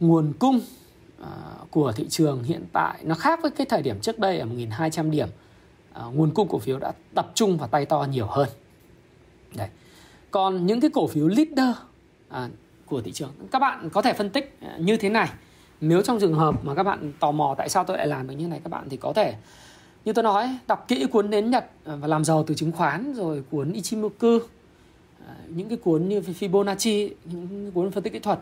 nguồn cung uh, của thị trường hiện tại nó khác với cái thời điểm trước đây ở 1200 điểm. Uh, nguồn cung cổ phiếu đã tập trung vào tay to nhiều hơn. Đấy. Còn những cái cổ phiếu leader uh, của thị trường các bạn có thể phân tích như thế này. Nếu trong trường hợp mà các bạn tò mò tại sao tôi lại làm được như này các bạn thì có thể như tôi nói đọc kỹ cuốn nến nhật và làm giàu từ chứng khoán rồi cuốn Ichimoku. À, những cái cuốn như Fibonacci những cuốn phân tích kỹ thuật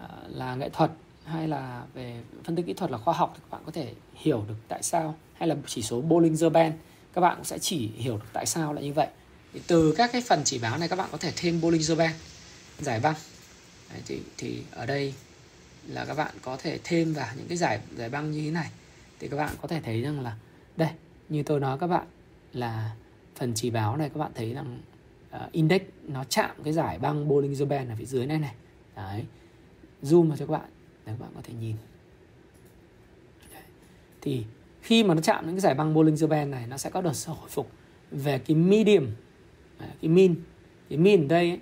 à, là nghệ thuật hay là về phân tích kỹ thuật là khoa học thì các bạn có thể hiểu được tại sao. Hay là chỉ số Bollinger Band các bạn cũng sẽ chỉ hiểu được tại sao lại như vậy. Thì từ các cái phần chỉ báo này các bạn có thể thêm Bollinger Band giải băng Đấy, thì thì ở đây là các bạn có thể thêm vào những cái giải giải băng như thế này. Thì các bạn có thể thấy rằng là đây như tôi nói các bạn là phần chỉ báo này các bạn thấy rằng uh, index nó chạm cái giải băng Bollinger Band ở phía dưới này này. Đấy. Zoom vào cho các bạn để các bạn có thể nhìn. Đấy. thì khi mà nó chạm những cái giải băng Bollinger Band này nó sẽ có đợt hồi phục về cái medium. Cái min. Cái min đây ấy,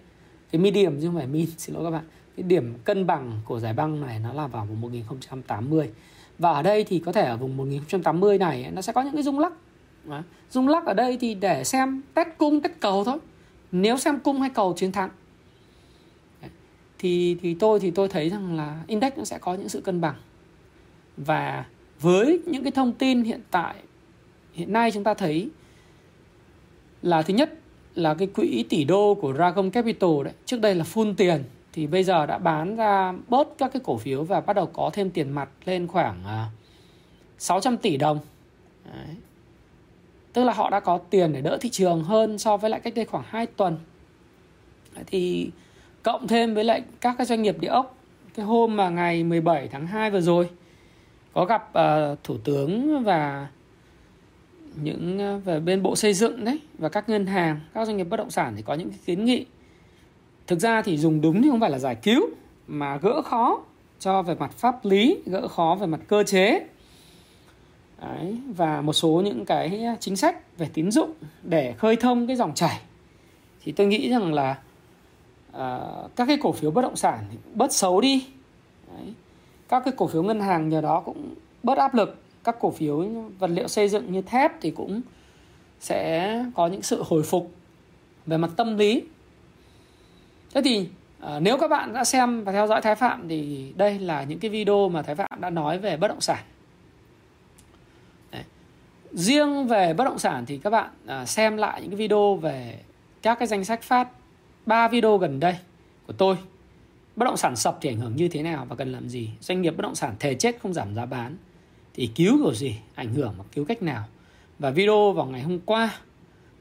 cái medium chứ không phải min xin lỗi các bạn. Cái điểm cân bằng của giải băng này nó là vào vùng 1080 và ở đây thì có thể ở vùng 1080 này nó sẽ có những cái rung lắc. Rung lắc ở đây thì để xem test cung test cầu thôi nếu xem cung hay cầu chiến thắng. Thì thì tôi thì tôi thấy rằng là index nó sẽ có những sự cân bằng. Và với những cái thông tin hiện tại, hiện nay chúng ta thấy là thứ nhất là cái quỹ tỷ đô của Dragon Capital đấy, trước đây là phun tiền, thì bây giờ đã bán ra bớt các cái cổ phiếu và bắt đầu có thêm tiền mặt lên khoảng à, 600 tỷ đồng. Đấy tức là họ đã có tiền để đỡ thị trường hơn so với lại cách đây khoảng 2 tuần. Thì cộng thêm với lại các cái doanh nghiệp địa ốc cái hôm mà ngày 17 tháng 2 vừa rồi có gặp uh, thủ tướng và những ờ, về bên bộ xây dựng đấy và các ngân hàng các doanh nghiệp bất động sản thì có những cái kiến nghị. Thực ra thì dùng đúng thì không phải là giải cứu mà gỡ khó cho về mặt pháp lý gỡ khó về mặt cơ chế. Đấy, và một số những cái chính sách về tín dụng để khơi thông cái dòng chảy. Thì tôi nghĩ rằng là uh, các cái cổ phiếu bất động sản thì bớt xấu đi. Đấy. các cái cổ phiếu ngân hàng nhờ đó cũng bớt áp lực. Các cổ phiếu vật liệu xây dựng như thép thì cũng sẽ có những sự hồi phục về mặt tâm lý. Thế thì uh, nếu các bạn đã xem và theo dõi Thái Phạm thì đây là những cái video mà Thái Phạm đã nói về bất động sản riêng về bất động sản thì các bạn à, xem lại những cái video về các cái danh sách phát ba video gần đây của tôi. Bất động sản sập thì ảnh hưởng như thế nào và cần làm gì? Doanh nghiệp bất động sản thề chết không giảm giá bán thì cứu kiểu gì? Ảnh hưởng mà cứu cách nào? Và video vào ngày hôm qua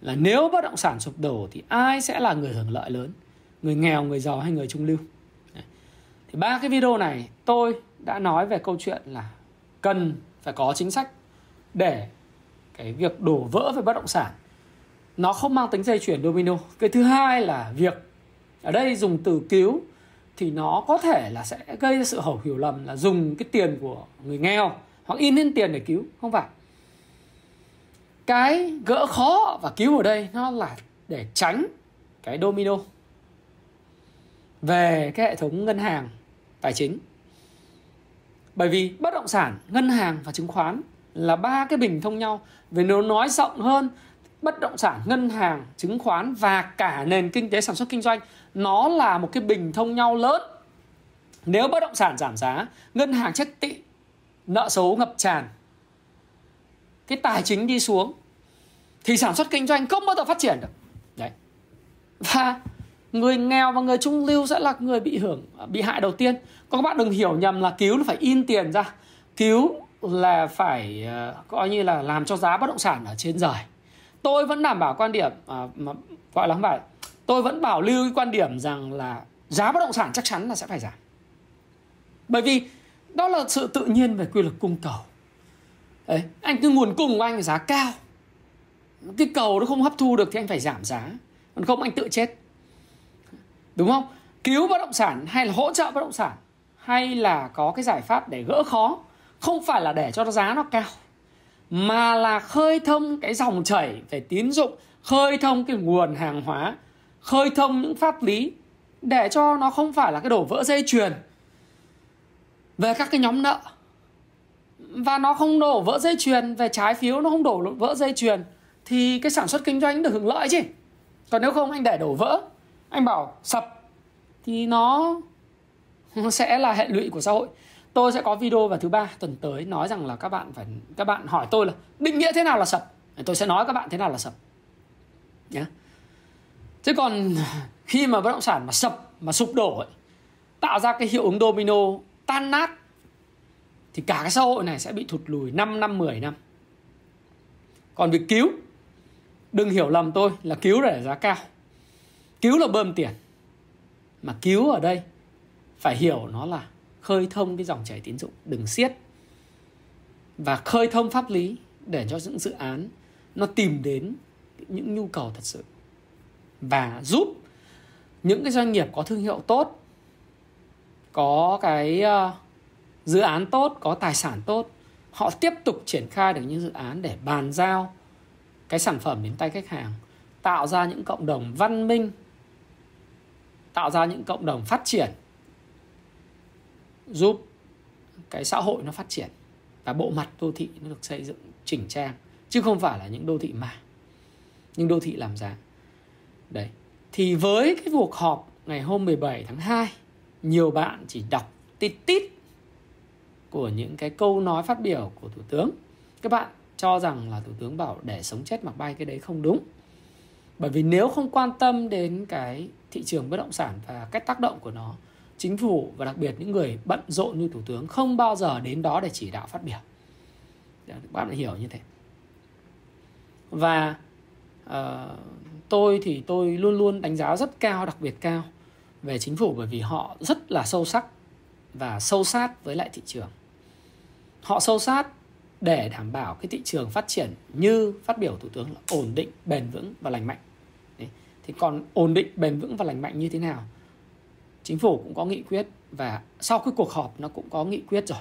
là nếu bất động sản sụp đổ thì ai sẽ là người hưởng lợi lớn? Người nghèo, người giàu hay người trung lưu? Thì ba cái video này tôi đã nói về câu chuyện là cần phải có chính sách để cái việc đổ vỡ về bất động sản. Nó không mang tính dây chuyển domino. Cái thứ hai là việc ở đây dùng từ cứu thì nó có thể là sẽ gây ra sự hậu hiểu lầm là dùng cái tiền của người nghèo hoặc in lên tiền để cứu. Không phải. Cái gỡ khó và cứu ở đây nó là để tránh cái domino về cái hệ thống ngân hàng tài chính. Bởi vì bất động sản, ngân hàng và chứng khoán là ba cái bình thông nhau. Vì nếu nói rộng hơn, bất động sản, ngân hàng, chứng khoán và cả nền kinh tế sản xuất kinh doanh, nó là một cái bình thông nhau lớn. Nếu bất động sản giảm giá, ngân hàng chết tị, nợ xấu ngập tràn, cái tài chính đi xuống, thì sản xuất kinh doanh không bao giờ phát triển được. Đấy. Và người nghèo và người trung lưu sẽ là người bị hưởng, bị hại đầu tiên. Còn các bạn đừng hiểu nhầm là cứu là phải in tiền ra, cứu là phải uh, coi như là làm cho giá bất động sản ở trên rời. Tôi vẫn đảm bảo quan điểm à, mà gọi là không phải tôi vẫn bảo lưu cái quan điểm rằng là giá bất động sản chắc chắn là sẽ phải giảm. Bởi vì đó là sự tự nhiên về quy luật cung cầu. Đấy, anh cứ nguồn cung của anh giá cao. Cái cầu nó không hấp thu được thì anh phải giảm giá. Còn không anh tự chết. Đúng không? Cứu bất động sản hay là hỗ trợ bất động sản hay là có cái giải pháp để gỡ khó không phải là để cho giá nó cao, mà là khơi thông cái dòng chảy về tín dụng, khơi thông cái nguồn hàng hóa, khơi thông những pháp lý để cho nó không phải là cái đổ vỡ dây chuyền về các cái nhóm nợ. Và nó không đổ vỡ dây chuyền, về trái phiếu nó không đổ vỡ dây chuyền, thì cái sản xuất kinh doanh được hưởng lợi chứ. Còn nếu không, anh để đổ vỡ, anh bảo sập, thì nó <laughs> sẽ là hệ lụy của xã hội tôi sẽ có video vào thứ ba tuần tới nói rằng là các bạn phải các bạn hỏi tôi là định nghĩa thế nào là sập? Tôi sẽ nói các bạn thế nào là sập. Nhé chứ còn khi mà bất động sản mà sập mà sụp đổ ấy, tạo ra cái hiệu ứng domino tan nát thì cả cái xã hội này sẽ bị thụt lùi 5 năm 10 năm. Còn việc cứu đừng hiểu lầm tôi là cứu để giá cao cứu là bơm tiền. Mà cứu ở đây phải hiểu nó là khơi thông cái dòng chảy tín dụng đừng siết và khơi thông pháp lý để cho những dự án nó tìm đến những nhu cầu thật sự và giúp những cái doanh nghiệp có thương hiệu tốt có cái uh, dự án tốt có tài sản tốt họ tiếp tục triển khai được những dự án để bàn giao cái sản phẩm đến tay khách hàng tạo ra những cộng đồng văn minh tạo ra những cộng đồng phát triển giúp cái xã hội nó phát triển và bộ mặt đô thị nó được xây dựng, chỉnh trang, chứ không phải là những đô thị mà, những đô thị làm giá đấy. Thì với cái cuộc họp ngày hôm 17 tháng 2 nhiều bạn chỉ đọc tít tít của những cái câu nói phát biểu của thủ tướng. Các bạn cho rằng là thủ tướng bảo để sống chết mặc bay cái đấy không đúng. Bởi vì nếu không quan tâm đến cái thị trường bất động sản và cách tác động của nó chính phủ và đặc biệt những người bận rộn như thủ tướng không bao giờ đến đó để chỉ đạo phát biểu. Dạ, Bạn hiểu như thế. Và uh, tôi thì tôi luôn luôn đánh giá rất cao đặc biệt cao về chính phủ bởi vì họ rất là sâu sắc và sâu sát với lại thị trường. Họ sâu sát để đảm bảo cái thị trường phát triển như phát biểu thủ tướng là ổn định bền vững và lành mạnh. Đấy. thì còn ổn định bền vững và lành mạnh như thế nào? Chính phủ cũng có nghị quyết và sau cái cuộc họp nó cũng có nghị quyết rồi.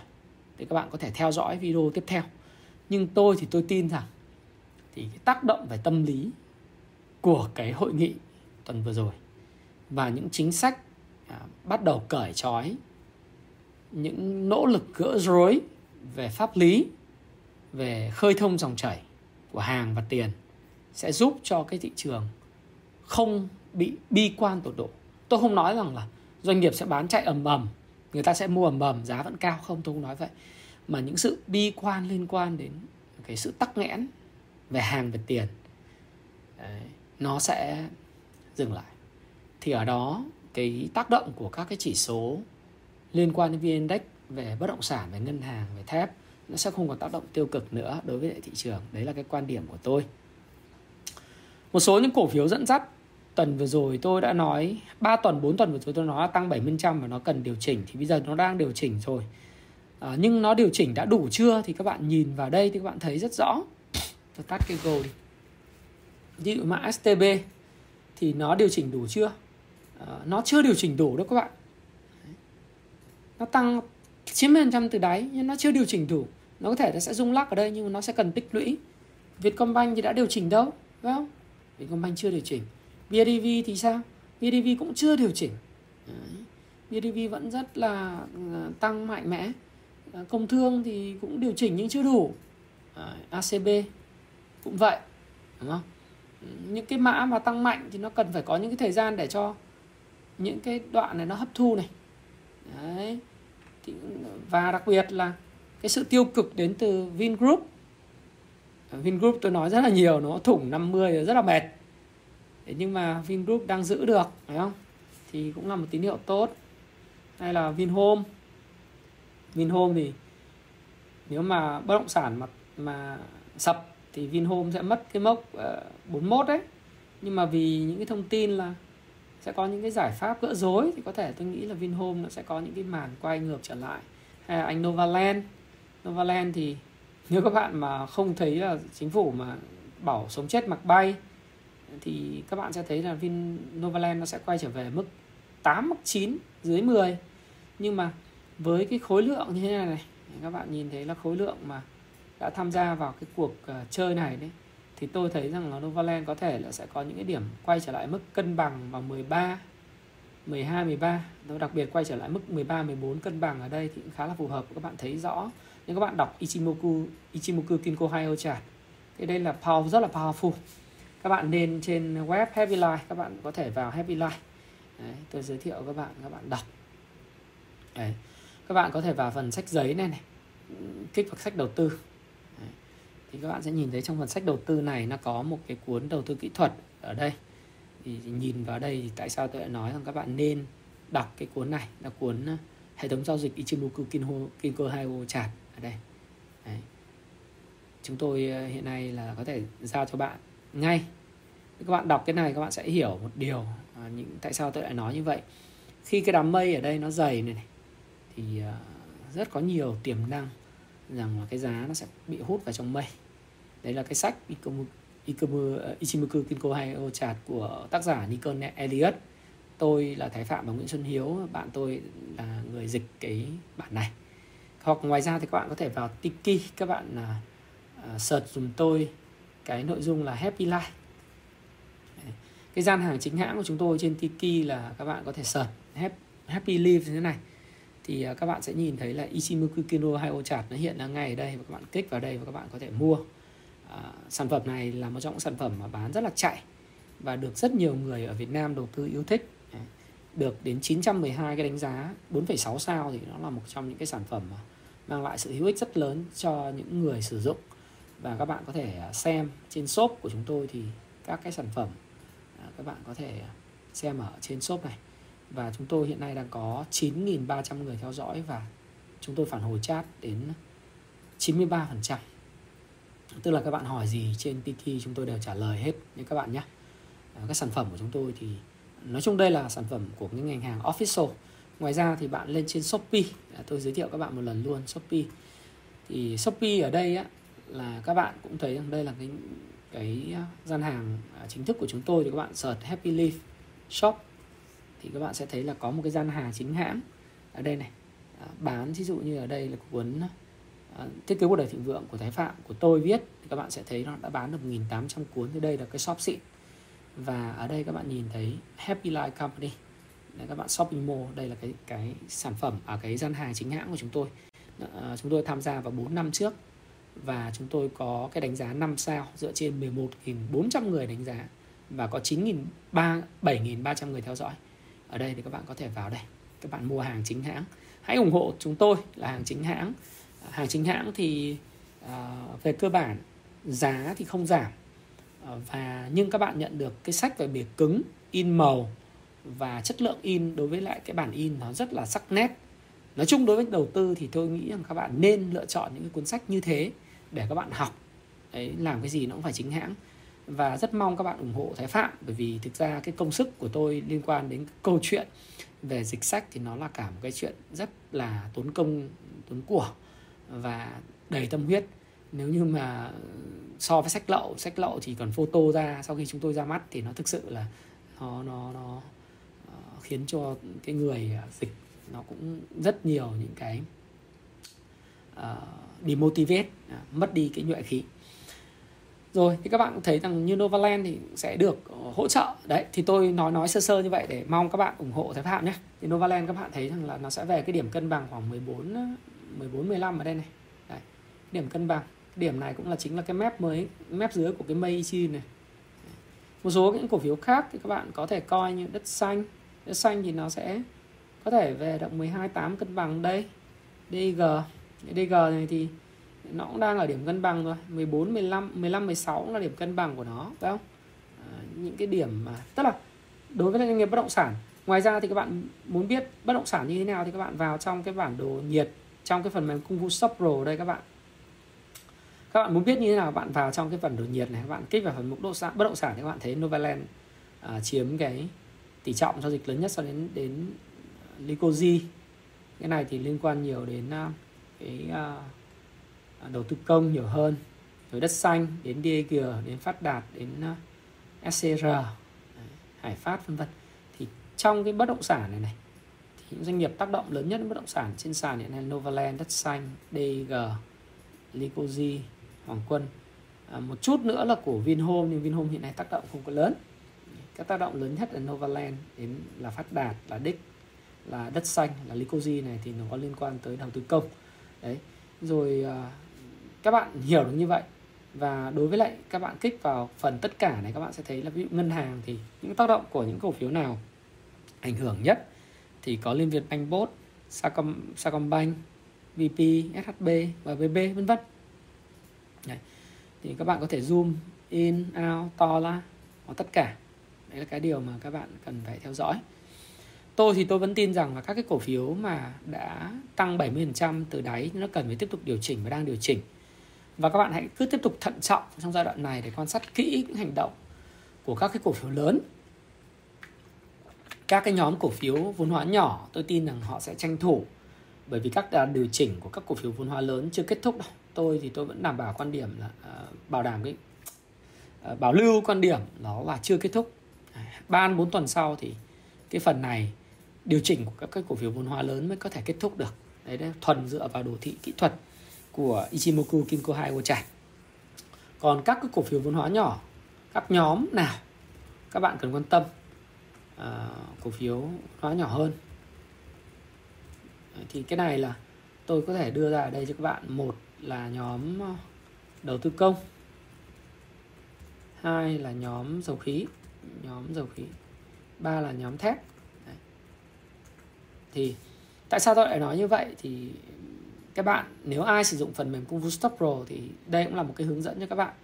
Thì các bạn có thể theo dõi video tiếp theo. Nhưng tôi thì tôi tin rằng thì cái tác động về tâm lý của cái hội nghị tuần vừa rồi và những chính sách à, bắt đầu cởi trói những nỗ lực gỡ rối về pháp lý về khơi thông dòng chảy của hàng và tiền sẽ giúp cho cái thị trường không bị bi quan tột độ. Tôi không nói rằng là doanh nghiệp sẽ bán chạy ầm ầm người ta sẽ mua ầm ầm giá vẫn cao không tôi không nói vậy. Mà những sự bi quan liên quan đến cái sự tắc nghẽn về hàng về tiền đấy, nó sẽ dừng lại. Thì ở đó cái tác động của các cái chỉ số liên quan đến vn index về bất động sản về ngân hàng về thép nó sẽ không còn tác động tiêu cực nữa đối với thị trường. Đấy là cái quan điểm của tôi. Một số những cổ phiếu dẫn dắt tuần vừa rồi tôi đã nói 3 tuần 4 tuần vừa rồi tôi nói là tăng 70% và nó cần điều chỉnh thì bây giờ nó đang điều chỉnh rồi. À, nhưng nó điều chỉnh đã đủ chưa thì các bạn nhìn vào đây thì các bạn thấy rất rõ. Tôi tắt cái go đi. Ví dụ mã STB thì nó điều chỉnh đủ chưa? À, nó chưa điều chỉnh đủ đâu các bạn. Nó tăng 90% từ đáy nhưng nó chưa điều chỉnh đủ. Nó có thể nó sẽ rung lắc ở đây nhưng mà nó sẽ cần tích lũy. Vietcombank thì đã điều chỉnh đâu phải không? Vietcombank chưa điều chỉnh. BIDV thì sao? BIDV cũng chưa điều chỉnh. Đấy. BIDV vẫn rất là ờ, tăng mạnh mẽ. Ờ, công thương thì cũng điều chỉnh nhưng chưa đủ. Đấy. ACB cũng vậy đúng không? Những cái mã mà tăng mạnh thì nó cần phải có những cái thời gian để cho những cái đoạn này nó hấp thu này. Đấy. Thì, và đặc biệt là cái sự tiêu cực đến từ Vingroup. Vingroup tôi nói rất là nhiều nó thủng 50 rất là mệt. Thế nhưng mà Vingroup đang giữ được phải không? Thì cũng là một tín hiệu tốt. Hay là Vinhome? Vinhome thì nếu mà bất động sản mà mà sập thì Vinhome sẽ mất cái mốc ờ, uh, 41 đấy. Nhưng mà vì những cái thông tin là sẽ có những cái giải pháp gỡ rối thì có thể tôi nghĩ là Vinhome nó sẽ có những cái màn quay ngược trở lại. Hay là anh Novaland? Novaland thì <laughs> nếu các bạn mà không thấy là chính phủ mà bảo sống chết mặc bay thì các bạn sẽ thấy là Vin Novaland nó sẽ quay trở về mức 8 mức 9 dưới 10 nhưng mà với cái khối lượng như thế này này các bạn nhìn thấy là khối lượng mà đã tham gia vào cái cuộc uh, chơi này đấy thì tôi thấy rằng là Novaland có thể là sẽ có những cái điểm quay trở lại mức cân bằng vào 13 12 13 nó đặc biệt quay trở lại mức 13 14 cân bằng ở đây thì cũng khá là phù hợp các bạn thấy rõ. Nhưng các bạn đọc Ichimoku Ichimoku Kinko Hyo chart thì đây là power rất là powerful các bạn nên trên web Happy Life các bạn có thể vào Happy Life Đấy, tôi giới thiệu các bạn các bạn đọc Đấy. các bạn có thể vào phần sách giấy này này kích vào sách đầu tư Đấy. thì các bạn sẽ nhìn thấy trong phần sách đầu tư này nó có một cái cuốn đầu tư kỹ thuật ở đây thì nhìn vào đây thì tại sao tôi lại nói rằng các bạn nên đọc cái cuốn này là cuốn ờ, hệ thống giao dịch Ichimoku Kinho, Kinko Haio chart ở đây Đấy. chúng tôi ờ, hiện nay là có thể giao cho bạn ngay các bạn đọc cái này các bạn sẽ hiểu một điều à, những tại sao tôi lại nói như vậy. Khi cái đám mây ở đây nó dày này, này thì uh, rất có nhiều tiềm năng rằng là cái giá nó sẽ bị hút vào trong mây. Đấy là cái sách Ikomu, à, Ichimoku Kinko Haio chart của tác giả Nikon Elliot tôi là Thái Phạm và Nguyễn Xuân Hiếu bạn tôi là người dịch cái bản này. Hoặc ngoài ra thì các bạn có thể vào Tiki các bạn uh, search dùm tôi. Cái nội dung là Happy Life cái gian hàng chính hãng của chúng tôi trên Tiki là các bạn có thể search Happy live như thế này. Thì à, các bạn sẽ nhìn thấy là Ichimoku Kino ô chart nó hiện đang ngay ở đây và các bạn kích vào đây và các bạn có thể mua. À, sản phẩm này là một trong những sản phẩm mà bán rất là chạy và được rất nhiều người ở Việt Nam đầu tư yêu thích. Được đến 912 cái đánh giá 4,6 sao thì nó là một trong những cái sản phẩm mà mang lại sự hữu ích rất lớn cho những người sử dụng. Và các bạn có thể à, xem trên shop của chúng tôi thì các cái sản phẩm các bạn có thể xem ở trên shop này. Và chúng tôi hiện nay đang có 9.300 người theo dõi và chúng tôi phản hồi chat đến 93% tức là các bạn hỏi gì trên Tiki chúng tôi đều trả lời hết nha các bạn nhé. Ờ, các sản phẩm của chúng tôi thì, nói chung đây là sản phẩm của những ngành hàng official. Ngoài ra thì bạn lên trên shopee à, tôi giới thiệu các bạn một lần luôn, shopee. Thì shopee ở đây á, là các bạn cũng thấy rằng đây là cái cái ờ, gian hàng ờ, chính thức của chúng tôi thì các bạn search Happy Leaf Shop thì các bạn sẽ thấy là có một cái gian hàng chính hãng ở đây này. Ờ, bán ví dụ như ở đây là cuốn thiết kế cuộc đời thịnh vượng của Thái Phạm của tôi viết thì các bạn sẽ thấy nó đã bán được 1.800 cuốn. Thì đây là cái shop xịn. Và ở đây các bạn nhìn thấy Happy Life Company. Đấy, các bạn shopping mall đây là cái cái sản phẩm ở à, cái gian hàng chính hãng của chúng tôi. À, chúng tôi tham gia vào 4 năm trước và chúng tôi có cái đánh giá 5 sao dựa trên 11.400 người đánh giá và có 9.300 người theo dõi. Ở đây thì các bạn có thể vào đây các bạn mua hàng chính hãng. Hãy ủng hộ chúng tôi là hàng chính hãng. À, hàng chính hãng thì uh, về cơ bản giá thì không giảm. À, và nhưng các bạn nhận được cái sách về bìa cứng in màu và chất lượng in đối với lại cái bản in nó rất là sắc nét. Nói chung đối với đầu tư thì tôi nghĩ rằng các bạn nên lựa chọn những cái cuốn sách như thế để các bạn học. Đấy làm cái gì nó cũng phải chính hãng. Và rất mong các bạn ủng hộ Thái Phạm bởi vì thực ra cái công sức của tôi liên quan đến câu chuyện về dịch sách thì nó là cả một cái chuyện rất là tốn công tốn của và đầy tâm huyết. Nếu như mà so với sách lậu sách lậu chỉ còn photo ra sau khi chúng tôi ra mắt thì nó thực sự là nó nó nó ờ, khiến cho cái người dịch nó cũng rất nhiều những cái uh, demotivate à, mất đi cái nhuệ khí. Rồi thì các bạn thấy rằng như Novaland thì sẽ được ờ, hỗ trợ. Đấy thì tôi nói nói sơ sơ như vậy để mong các bạn ủng hộ Thái Phạm nhé. Thì Novaland các bạn thấy rằng là nó sẽ về cái điểm cân bằng khoảng 14 14 15 ở đây này. Đấy, điểm cân bằng. Điểm này cũng là chính là cái mép mới mép dưới của cái Meiji này. Một số những cổ phiếu khác thì các bạn có thể coi như đất xanh. Đất xanh thì nó sẽ có thể về động 12 8 cân bằng đây. DG DG này thì nó cũng đang ở điểm cân bằng rồi 14 15 15 16 cũng là điểm cân bằng của nó phải không? À, những cái điểm mà tức là đối với doanh nghiệp bất động sản ngoài ra thì các bạn muốn biết bất động sản như thế nào thì các bạn vào trong cái bản đồ nhiệt trong cái phần mềm Cung Vu Shop Pro đây các bạn. Các bạn muốn biết như thế nào bạn vào trong cái phần đồ nhiệt này các bạn kích vào phần mục độ sản bất động sản thì các bạn thấy Novaland à, chiếm cái tỷ trọng giao dịch lớn nhất so đến đến Licoji cái này thì liên quan nhiều đến uh, cái uh, đầu tư công nhiều hơn. Rồi đất xanh đến DG đến Phát Đạt đến à, uh, SCR Hải Phát vân vân. Thì trong cái bất động sản này này thì những doanh nghiệp tác động lớn nhất đến bất động sản trên sàn hiện nay Novaland đất xanh DG Licoji Hoàng Quân. À, một chút nữa là của Vinhome nhưng Vinhome hiện nay tác động không có lớn. Các tác động lớn nhất là Novaland đến là Phát Đạt là Đích là đất xanh là Licoji này thì nó có liên quan tới đầu tư công đấy rồi à, các bạn hiểu được như vậy và đối với lại các bạn kích vào phần tất cả này các bạn sẽ thấy là ví dụ ngân hàng thì những tác động của những cổ phiếu nào ảnh hưởng nhất thì có Liên Việt Banh Bốt, Sacom, Sacombank, VP, SHB và VB vân vân. Đấy. Thì các bạn có thể zoom in, out, to la, hoặc tất cả. Đấy là cái điều mà các bạn cần phải theo dõi. Tôi thì tôi vẫn tin rằng là các cái cổ phiếu mà đã tăng 70% từ đáy nó cần phải tiếp tục điều chỉnh và đang điều chỉnh. Và các bạn hãy cứ tiếp tục thận trọng trong giai đoạn này để quan sát kỹ những hành động của các cái cổ phiếu lớn. Các cái nhóm cổ phiếu vốn hóa nhỏ tôi tin rằng họ sẽ tranh thủ bởi vì các điều chỉnh của các cổ phiếu vốn hóa lớn chưa kết thúc đâu. Tôi thì tôi vẫn đảm bảo quan điểm là uh, bảo đảm cái uh, bảo lưu quan điểm đó là chưa kết thúc. Ba bốn tuần sau thì cái phần này điều chỉnh của các cái cổ phiếu vốn hóa lớn mới có thể kết thúc được. Đấy, đấy thuần dựa vào đồ thị kỹ thuật của Ichimoku Kinko Hai Wochai còn các cái cổ phiếu vốn hóa nhỏ các nhóm nào các bạn cần quan tâm à, cổ phiếu hóa nhỏ hơn. Thì cái này là tôi có thể đưa ra ở đây cho các bạn. Một là nhóm đầu tư công hai là nhóm dầu khí nhóm dầu khí ba là nhóm thép thì tại sao tôi lại nói như vậy? Thì các bạn nếu ai sử dụng phần mềm Kung Fu Stock Pro thì đây cũng là một cái hướng dẫn cho các bạn.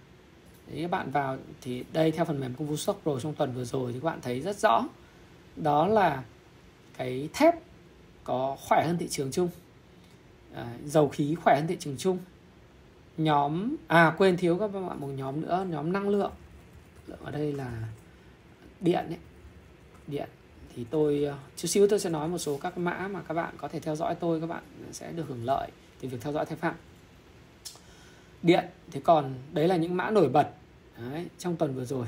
Đấy, các bạn vào thì đây theo phần mềm Kung Fu Stock Pro trong tuần vừa rồi thì các bạn thấy rất rõ. Đó là cái thép có khỏe hơn thị trường chung. À, dầu khí khỏe hơn thị trường chung. Nhóm à quên thiếu các bạn một nhóm nữa nhóm năng lượng lượng. Ở đây là điện ấy. điện thì tôi ờ, chút xíu tôi sẽ nói một số các mã mà các bạn có thể theo dõi tôi các bạn sẽ được hưởng lợi từ việc theo dõi thái phạm. Điện thì còn đấy là những mã nổi bật. Đấy, trong tuần vừa rồi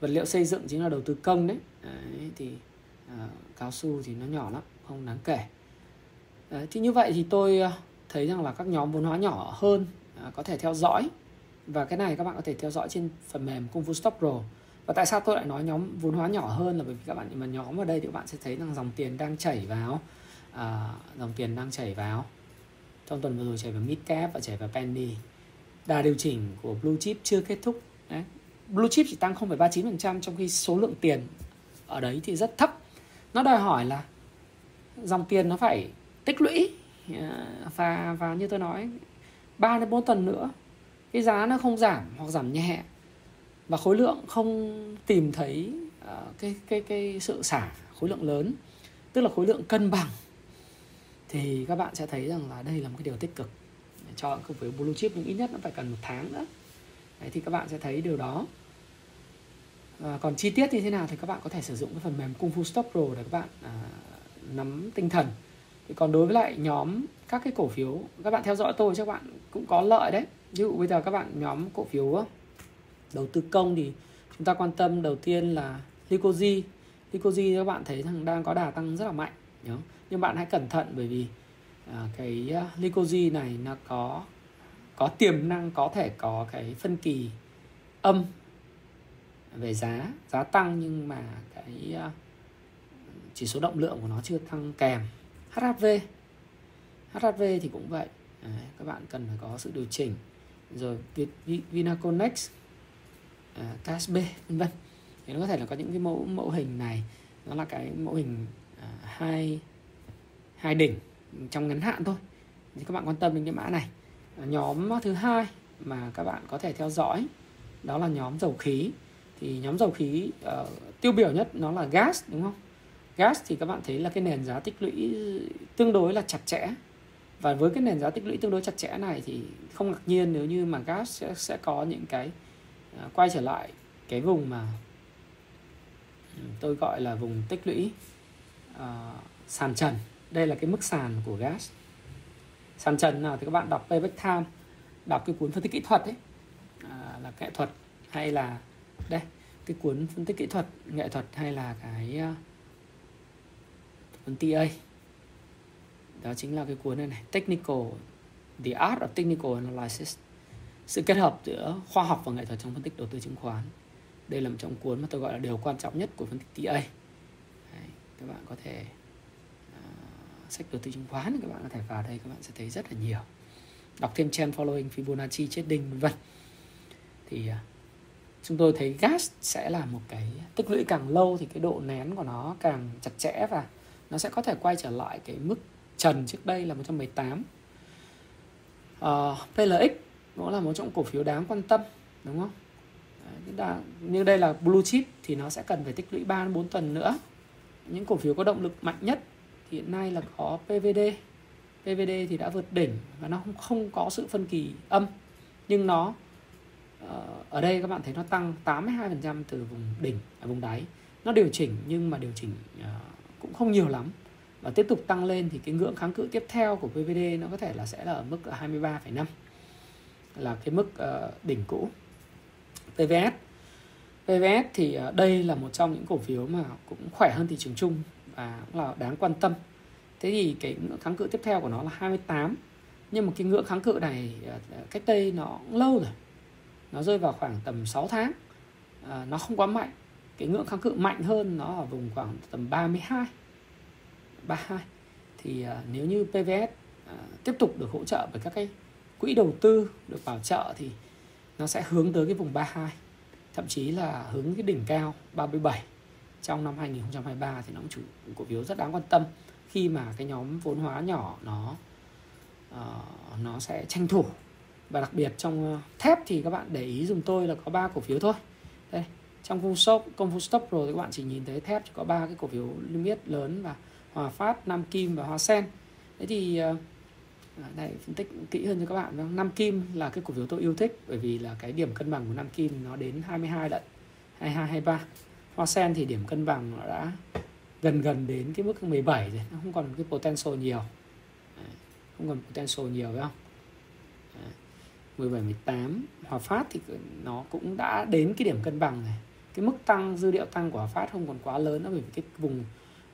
vật liệu xây dựng chính là đầu tư công đấy, đấy thì à, cao su thì nó nhỏ lắm không đáng kể. Đấy, thì như vậy thì tôi ờ, thấy rằng là các nhóm vốn hóa nhỏ hơn à, có thể theo dõi. Và cái này các bạn có thể theo dõi trên phần mềm Kung Fu Stop Pro và tại sao tôi lại nói nhóm vốn hóa nhỏ hơn là bởi vì các bạn mà nhóm ở đây thì các bạn sẽ thấy rằng dòng tiền đang chảy vào. À, dòng tiền đang chảy vào. Trong tuần vừa rồi chảy vào mid cap và chảy vào penny. Đà điều chỉnh của blue chip chưa kết thúc. Đấy. blue chip chỉ tăng 0,39% trong khi số lượng tiền ở đấy thì rất thấp. Nó đòi hỏi là dòng tiền nó phải tích lũy. À, và và như tôi nói 3 đến 4 tuần nữa cái giá nó không giảm hoặc giảm nhẹ và khối lượng không tìm thấy uh, cái cái cái sự xả khối lượng lớn tức là khối lượng cân bằng. Thì các bạn sẽ thấy rằng là đây là một cái điều tích cực. Cho công việc blue chip nhưng ít nhất nó phải cần một tháng nữa. Đấy, thì các bạn sẽ thấy điều đó. À, còn chi tiết như thế nào thì các bạn có thể sử dụng cái phần mềm Kung Fu Stop Pro để các bạn à, nắm tinh thần. Thì còn đối với lại nhóm các cái cổ phiếu các bạn theo dõi tôi chắc bạn cũng có lợi đấy. Ví dụ bây giờ các bạn nhóm cổ phiếu đầu tư công thì chúng ta quan tâm đầu tiên là Lycosi Lycosi các bạn thấy rằng đang có đà tăng rất là mạnh nhớ. Nhưng bạn hãy cẩn thận bởi vì à, cái à, Lycosi này nó có có tiềm năng có thể có cái phân kỳ âm về giá giá tăng nhưng mà cái uh, chỉ số động lượng của nó chưa tăng kèm. HHV HHV thì cũng vậy. À, các bạn cần phải có sự điều chỉnh. Rồi Vinaconex À, uh, CASB vân vân. Thì nó có thể là có những cái mẫu mẫu hình này. Nó là cái mẫu hình uh, hai hai đỉnh trong ngắn hạn thôi. Thì các bạn quan tâm đến cái mã này. À, nhóm thứ hai mà các bạn có thể theo dõi đó là nhóm dầu khí. Thì nhóm dầu khí uh, tiêu biểu nhất nó là gas đúng không? Gas thì các bạn thấy là cái nền giá tích lũy tương đối là chặt chẽ. Và với cái nền giá tích lũy tương đối chặt chẽ này thì không ngạc nhiên nếu như mà gas sẽ, sẽ có những cái uh, Ờ, quay trở lại cái vùng mà ừ, tôi gọi là vùng tích lũy uh, sàn trần. Đây là cái mức sàn của gas. Sàn trần nào thì các bạn đọc payback time đọc cái cuốn phân tích kỹ thuật ấy. À, là nghệ thuật hay là đây cái cuốn phân tích kỹ thuật nghệ thuật hay là cái uh, cuốn TA đó chính là cái cuốn này này technical the art of technical analysis sự kết hợp giữa khoa học và nghệ thuật trong phân tích đầu tư chứng khoán. Đây là một trong cuốn mà tôi gọi là điều quan trọng nhất của phân tích TA. Đấy, các bạn có thể uh, sách đầu tư chứng khoán các bạn có thể vào đây các bạn sẽ thấy rất là nhiều. Đọc thêm trend following Fibonacci trading vân vân. Thì uh, chúng tôi thấy gas sẽ là một cái tích lũy càng lâu thì cái độ nén của nó càng chặt chẽ và nó sẽ có thể quay trở lại cái mức trần trước đây là 118 uh, PLX nó là một trong cổ phiếu đáng quan tâm đúng không? Như đây là blue chip thì nó sẽ cần phải tích lũy 3 4 tuần nữa. Những cổ phiếu có động lực mạnh nhất thì hiện nay là có PVD PVD thì đã vượt đỉnh và nó không, không có sự phân kỳ âm. Nhưng nó ờ, ở đây các bạn thấy nó tăng 82% từ vùng đỉnh ở vùng đáy. Nó điều chỉnh nhưng mà điều chỉnh ờ, cũng không nhiều lắm. Và tiếp tục tăng lên thì cái ngưỡng kháng cự tiếp theo của PVD nó có thể là sẽ là ở mức 23,5 là cái mức ờ, đỉnh cũ. PVS PVS thì ờ, đây là một trong những cổ phiếu mà cũng khỏe hơn thị trường chung và cũng là đáng quan tâm. Thế thì cái ngưỡng kháng cự tiếp theo của nó là 28 nhưng mà cái ngưỡng kháng cự này ờ, cách đây nó cũng lâu rồi. Nó rơi vào khoảng tầm 6 tháng. À, nó không quá mạnh. Cái ngưỡng kháng cự mạnh hơn nó ở vùng khoảng tầm 32 32 thì à, nếu như PVS à, tiếp tục được hỗ trợ bởi các cái quỹ đầu tư được bảo trợ thì nó sẽ hướng tới cái vùng 32 thậm chí là hướng cái đỉnh cao 37 trong năm 2023 thì nó cũng chủ cổ phiếu rất đáng quan tâm khi mà cái nhóm vốn hóa nhỏ nó uh, nó sẽ tranh thủ. Và đặc biệt trong ờ, thép thì các bạn để ý dùng tôi là có ba cổ phiếu thôi. Đây trong công stop công phu stop rồi thì các bạn chỉ nhìn thấy thép chỉ có ba cái cổ phiếu niêm yết lớn và hòa phát nam kim và hoa sen. Thế thì uh, Ờ, đây phân tích kỹ hơn cho các bạn vâng, Nam Kim là cái cổ phiếu tôi yêu thích, bởi vì là cái điểm cân bằng của Nam Kim nó đến 22 lận 22 23 Hoa Sen thì điểm cân bằng nó đã gần gần đến cái mức 17 rồi, nó không còn cái potential nhiều. Không còn potential nhiều, phải không? 17 18 Hòa Phát thì nó cũng đã đến cái điểm cân bằng này. Cái mức tăng, dư điệu tăng của Hòa Phát không còn quá lớn nữa, bởi vì cái vùng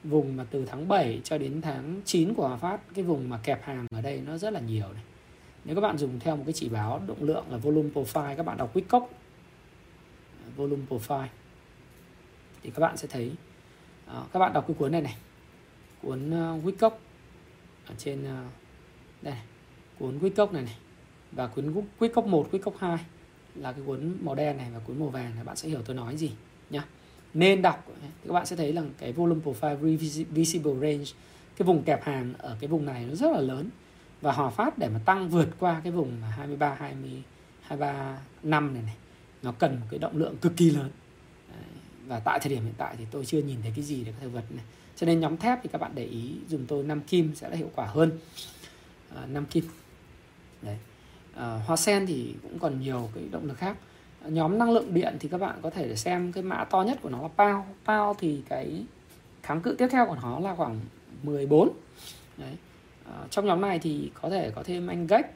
vùng mà từ tháng 7 cho đến tháng 9 của Hòa Phát cái vùng mà kẹp hàng ở đây nó rất là nhiều này. Nếu các bạn dùng theo một cái chỉ báo động lượng là volume profile các bạn đọc Wickock volume profile. Thì các bạn sẽ thấy à, các bạn đọc cái cuốn này này. Cuốn à, uh, Wickock ở trên uh, đây cuốn Wickock này này và cuốn Wickock 1, Wickock 2 là cái cuốn màu đen này và cuốn màu vàng này. Bạn sẽ hiểu tôi nói gì nhá nên đọc thì các bạn sẽ thấy là cái volume profile visible range cái vùng kẹp hàng ở cái vùng này nó rất là lớn. Và Hòa Phát để mà tăng vượt qua cái vùng 23 20 23 năm này này nó cần một cái động lượng cực kỳ lớn. Và tại thời điểm hiện tại thì tôi chưa nhìn thấy cái gì để có thể vượt này. Cho nên nhóm thép thì các bạn để ý dùng tôi năm kim sẽ là hiệu quả hơn. À, năm kim. Đấy. À, hoa sen thì cũng còn nhiều cái động lực khác nhóm năng lượng điện thì các bạn có thể xem cái mã to nhất của nó là PAO PAO thì cái kháng cự tiếp theo của nó là khoảng 14 đấy. À, trong nhóm này thì có thể có thêm anh Gách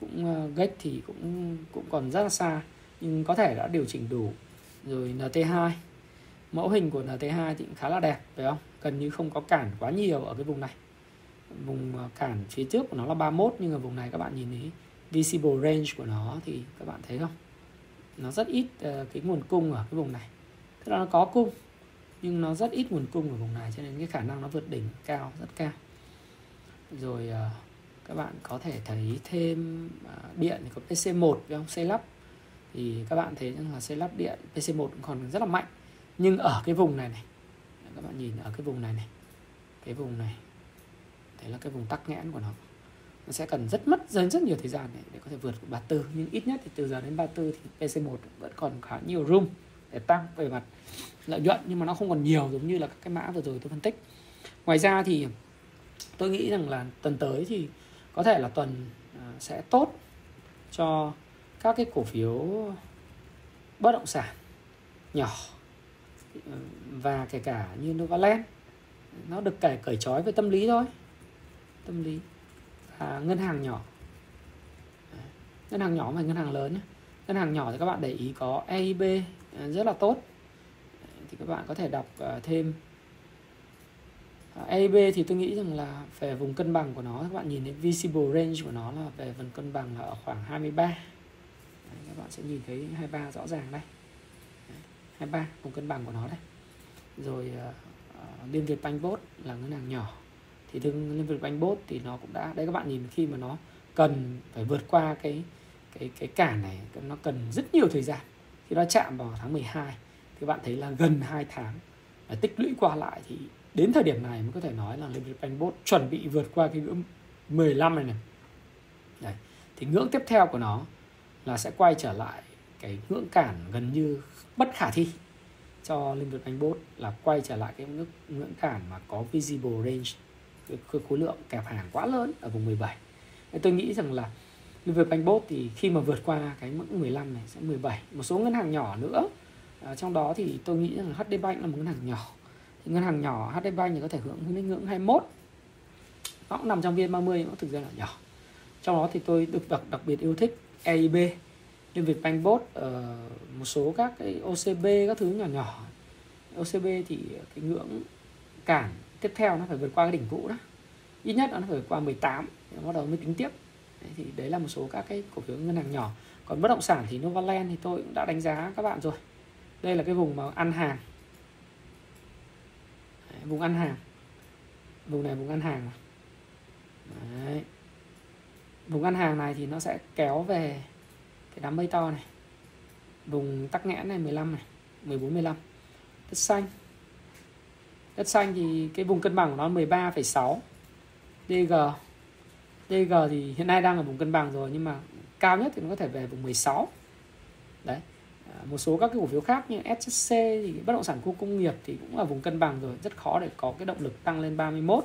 cũng ờ, uh, Gách thì cũng cũng còn rất là xa nhưng có thể đã điều chỉnh đủ. Rồi NT2 mẫu hình của NT2 thì cũng khá là đẹp phải không? Gần như không có cản quá nhiều ở cái vùng này. Vùng ờ, cản phía trước của nó là 31 nhưng ở vùng này các bạn nhìn thấy visible range của nó thì các bạn thấy không? Nó rất ít uh, cái nguồn cung ở cái vùng này. Tức là nó có cung nhưng nó rất ít nguồn cung ở vùng này cho nên cái khả năng nó vượt đỉnh cao rất cao. Rồi uh, các bạn có thể thấy thêm uh, điện thì có PC1 với không? Xây lắp. Thì các bạn thấy rằng là xây lắp điện PC1 cũng còn rất là mạnh. Nhưng ở cái vùng này này các bạn nhìn ở cái vùng này này cái vùng này đấy là cái vùng tắc nghẽn của nó nó sẽ cần rất mất rất, rất nhiều thời gian để, để có thể vượt 34 nhưng ít nhất thì từ giờ đến 34 thì PC1 vẫn còn khá nhiều room để tăng về mặt lợi nhuận. Nhưng mà nó không còn nhiều giống như là các cái mã vừa rồi tôi phân tích. Ngoài ra thì tôi nghĩ rằng là tuần tới thì có thể là tuần à, sẽ tốt cho các cái cổ phiếu bất động sản nhỏ ờ, và kể cả như Novaland. Nó được cải cởi trói về tâm lý thôi tâm lý. À, ngân hàng nhỏ. Ngân hàng nhỏ và ngân hàng lớn nhé. Ngân hàng nhỏ thì các bạn để ý có EIB à, rất là tốt. Thì các bạn có thể đọc à, thêm. EIB thì tôi nghĩ rằng là về vùng cân bằng của nó các bạn nhìn thấy visible range của nó là về vùng cân bằng là ở khoảng 23 Đấy, các bạn sẽ nhìn thấy 23 rõ ràng đây. 23 vùng cân bằng của nó đây. Rồi uh, Liên Việt Banh Bốt là ngân hàng nhỏ thì thương Liên Việt Banh Bốt thì nó cũng đã đấy các bạn nhìn khi mà nó cần phải vượt qua cái cái cái cản này nó cần rất nhiều thời gian khi nó chạm vào tháng 12 thì bạn thấy là gần 2 tháng và tích lũy qua lại thì đến thời điểm này mới có thể nói là Liên Việt Banh chuẩn bị vượt qua cái ngưỡng 15 này này đấy. thì ngưỡng tiếp theo của nó là sẽ quay trở lại cái ngưỡng cản gần như bất khả thi cho linh vật bánh là quay trở lại cái ngưỡng, ngưỡng cản mà có visible range khối lượng kẹp hàng quá lớn ở vùng 17 Nên tôi nghĩ rằng là Liverpool vật thì khi mà vượt qua cái mức 15 này sẽ 17 một số ngân hàng nhỏ nữa. À, trong đó thì tôi nghĩ rằng HD Bank là một ngân hàng nhỏ. Thì ngân hàng nhỏ HD Bank thì có thể hưởng đến ngưỡng 21 nó cũng nằm trong viên 30 nó thực ra là nhỏ. Trong đó thì tôi được đặc, đặc biệt yêu thích EIB Liên Việt Bank Bot uh, một số các cái OCB các thứ nhỏ nhỏ. OCB thì cái ngưỡng cản tiếp theo nó phải vượt qua cái đỉnh cũ đó. Ít nhất nó phải vượt qua 18 thì bắt đầu mới tính tiếp. Đấy, thì đấy là một số các cái cổ phiếu ngân hàng nhỏ. Còn bất động sản thì Novaland thì tôi cũng đã đánh giá các bạn rồi. Đây là cái vùng mà ăn hàng. Đấy, vùng ăn hàng. Vùng này vùng ăn hàng đấy. vùng ăn hàng này thì nó sẽ kéo về cái đám mây to này. Vùng tắc nghẽn này 15 này 14 15 đất xanh đất xanh thì cái vùng cân bằng của nó 13,6 DG DG thì hiện nay đang ở vùng cân bằng rồi nhưng mà cao nhất thì nó có thể về vùng 16 đấy. À, một số các cái cổ phiếu khác như SSC thì bất động sản khu công nghiệp thì cũng là vùng cân bằng rồi rất khó để có cái động lực tăng lên 31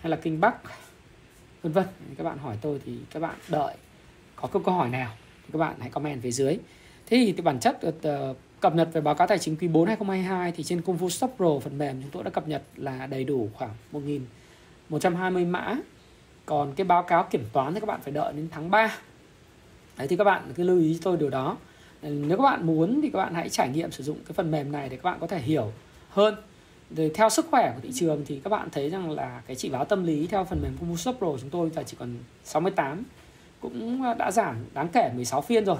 hay là kinh bắc vân vân. Các bạn hỏi tôi thì các bạn đợi. Có câu hỏi nào thì các bạn hãy comment phía dưới. Thế thì bản chất uh, cập nhật về báo cáo tài chính quý 4 2022 thì trên Công Phu Shop Pro phần mềm chúng tôi đã cập nhật là đầy đủ khoảng 1.120 mã. Còn cái báo cáo kiểm toán thì các bạn phải đợi đến tháng 3 đấy, thì các bạn cứ lưu ý cho tôi điều đó. Nếu các bạn muốn thì các bạn hãy trải nghiệm sử dụng cái phần mềm này để các bạn có thể hiểu hơn. Rồi theo sức khỏe của thị trường thì các bạn thấy rằng là cái chỉ báo tâm lý theo phần mềm Công Phu Pro chúng tôi là chỉ còn 68 cũng đã giảm đáng kể 16 phiên rồi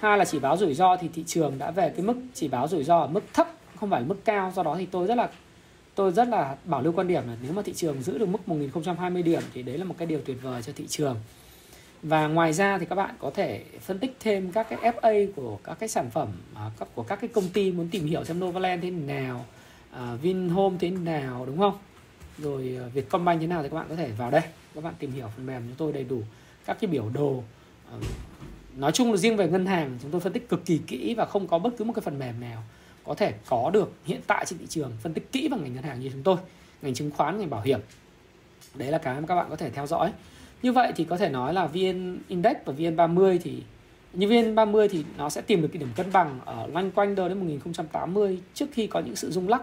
hai là chỉ báo rủi ro thì thị trường đã về cái mức chỉ báo rủi ro ở mức thấp, không phải mức cao. Do đó thì tôi rất là, tôi rất là bảo lưu quan điểm là nếu mà thị trường giữ được mức 1020 điểm thì đấy là một cái điều tuyệt vời cho thị trường. Và ngoài ra thì các bạn có thể phân tích thêm các cái FA của các cái sản phẩm à, của các cái công ty muốn tìm hiểu xem Novaland thế nào à, Vinhome thế nào, đúng không? Rồi à, Vietcombank thế nào thì các bạn có thể vào đây. Các bạn tìm hiểu phần mềm chúng tôi đầy đủ các cái biểu đồ nói chung là riêng về ngân hàng chúng tôi phân tích cực kỳ kỹ và không có bất cứ một cái phần mềm nào có thể có được hiện tại trên thị trường phân tích kỹ bằng ngành ngân hàng như chúng tôi ngành chứng khoán ngành bảo hiểm. Đấy là cái mà các bạn có thể theo dõi. Như vậy thì có thể nói là vn index và vn 30 thì như vn 30 thì nó sẽ tìm được cái điểm cân bằng ở loanh quanh đâu đến 1080 trước khi có những sự rung lắc.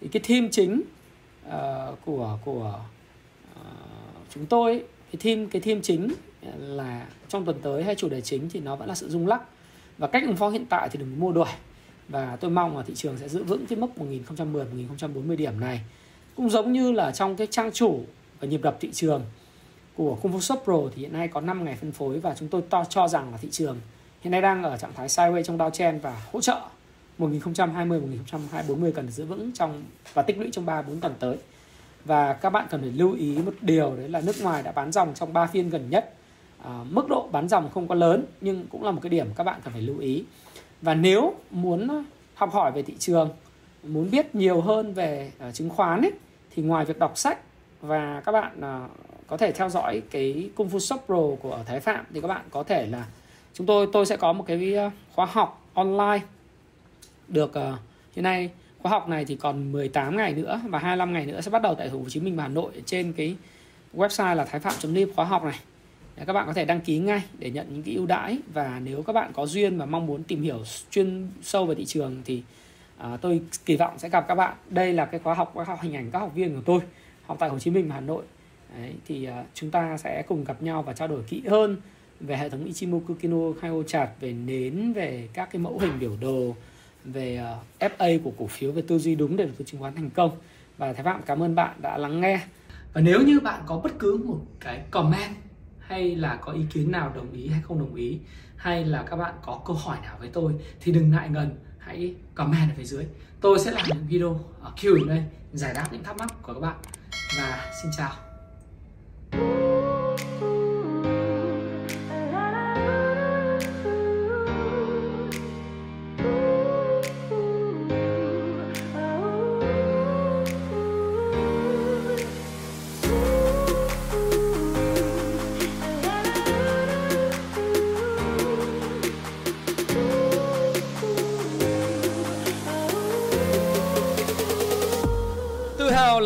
Thì cái theme chính uh, của của uh, chúng tôi cái theme cái theme chính là trong tuần tới hay chủ đề chính thì nó vẫn là sự rung lắc và cách ứng phó hiện tại thì đừng mua đuổi và tôi mong là thị trường sẽ giữ vững cái mức 1010 1040 điểm này cũng giống như là trong cái trang chủ và nhịp đập thị trường của Kung Fu Shop Pro thì hiện nay có 5 ngày phân phối và chúng tôi to, cho rằng là thị trường hiện nay đang ở trạng thái sideways trong downtrend và hỗ trợ 1020 1040 cần giữ vững trong và tích lũy trong 3 4 tuần tới. Và các bạn cần phải lưu ý một điều đấy là nước ngoài đã bán dòng trong 3 phiên gần nhất. Ờ, mức độ bán dòng không quá lớn nhưng cũng là một cái điểm các bạn cần phải lưu ý. Và nếu muốn ờ, học hỏi về thị trường, muốn biết nhiều hơn về uh, chứng khoán ấy, thì ngoài việc đọc sách và các bạn uh, có thể theo dõi cái Kung Fu Shop Pro của Thái Phạm thì các bạn có thể là chúng tôi tôi sẽ có một cái khóa học online được uh, hiện nay khóa học này thì còn 18 ngày nữa và 25 ngày nữa sẽ bắt đầu tại Hồ Chí Minh và Hà Nội trên cái website là thái phạm.live khóa học này để các bạn có thể đăng ký ngay để nhận những cái ưu đãi. Và nếu các bạn có duyên và mong muốn tìm hiểu chuyên sâu về thị trường thì à, tôi kỳ vọng sẽ gặp các bạn. Đây là cái khóa học khóa học hình ảnh các học viên của tôi học tại Hồ Chí Minh và Hà Nội. Đấy, thì à, chúng ta sẽ cùng gặp nhau và trao đổi kỹ hơn về hệ thống Ichimoku Kino Kaio chart về nến về các cái mẫu hình biểu đồ về à, uh, FA của cổ phiếu về tư duy đúng để đầu tư chứng khoán thành công. Và Thái Phạm cảm ơn bạn đã lắng nghe. Và nếu như bạn có bất cứ một cái comment hay là có ý kiến nào đồng ý hay không đồng ý, hay là các bạn có câu hỏi nào với tôi thì đừng ngại ngần, hãy comment ở phía dưới. Tôi sẽ làm những video Q&A giải đáp những thắc mắc của các bạn. Và xin chào.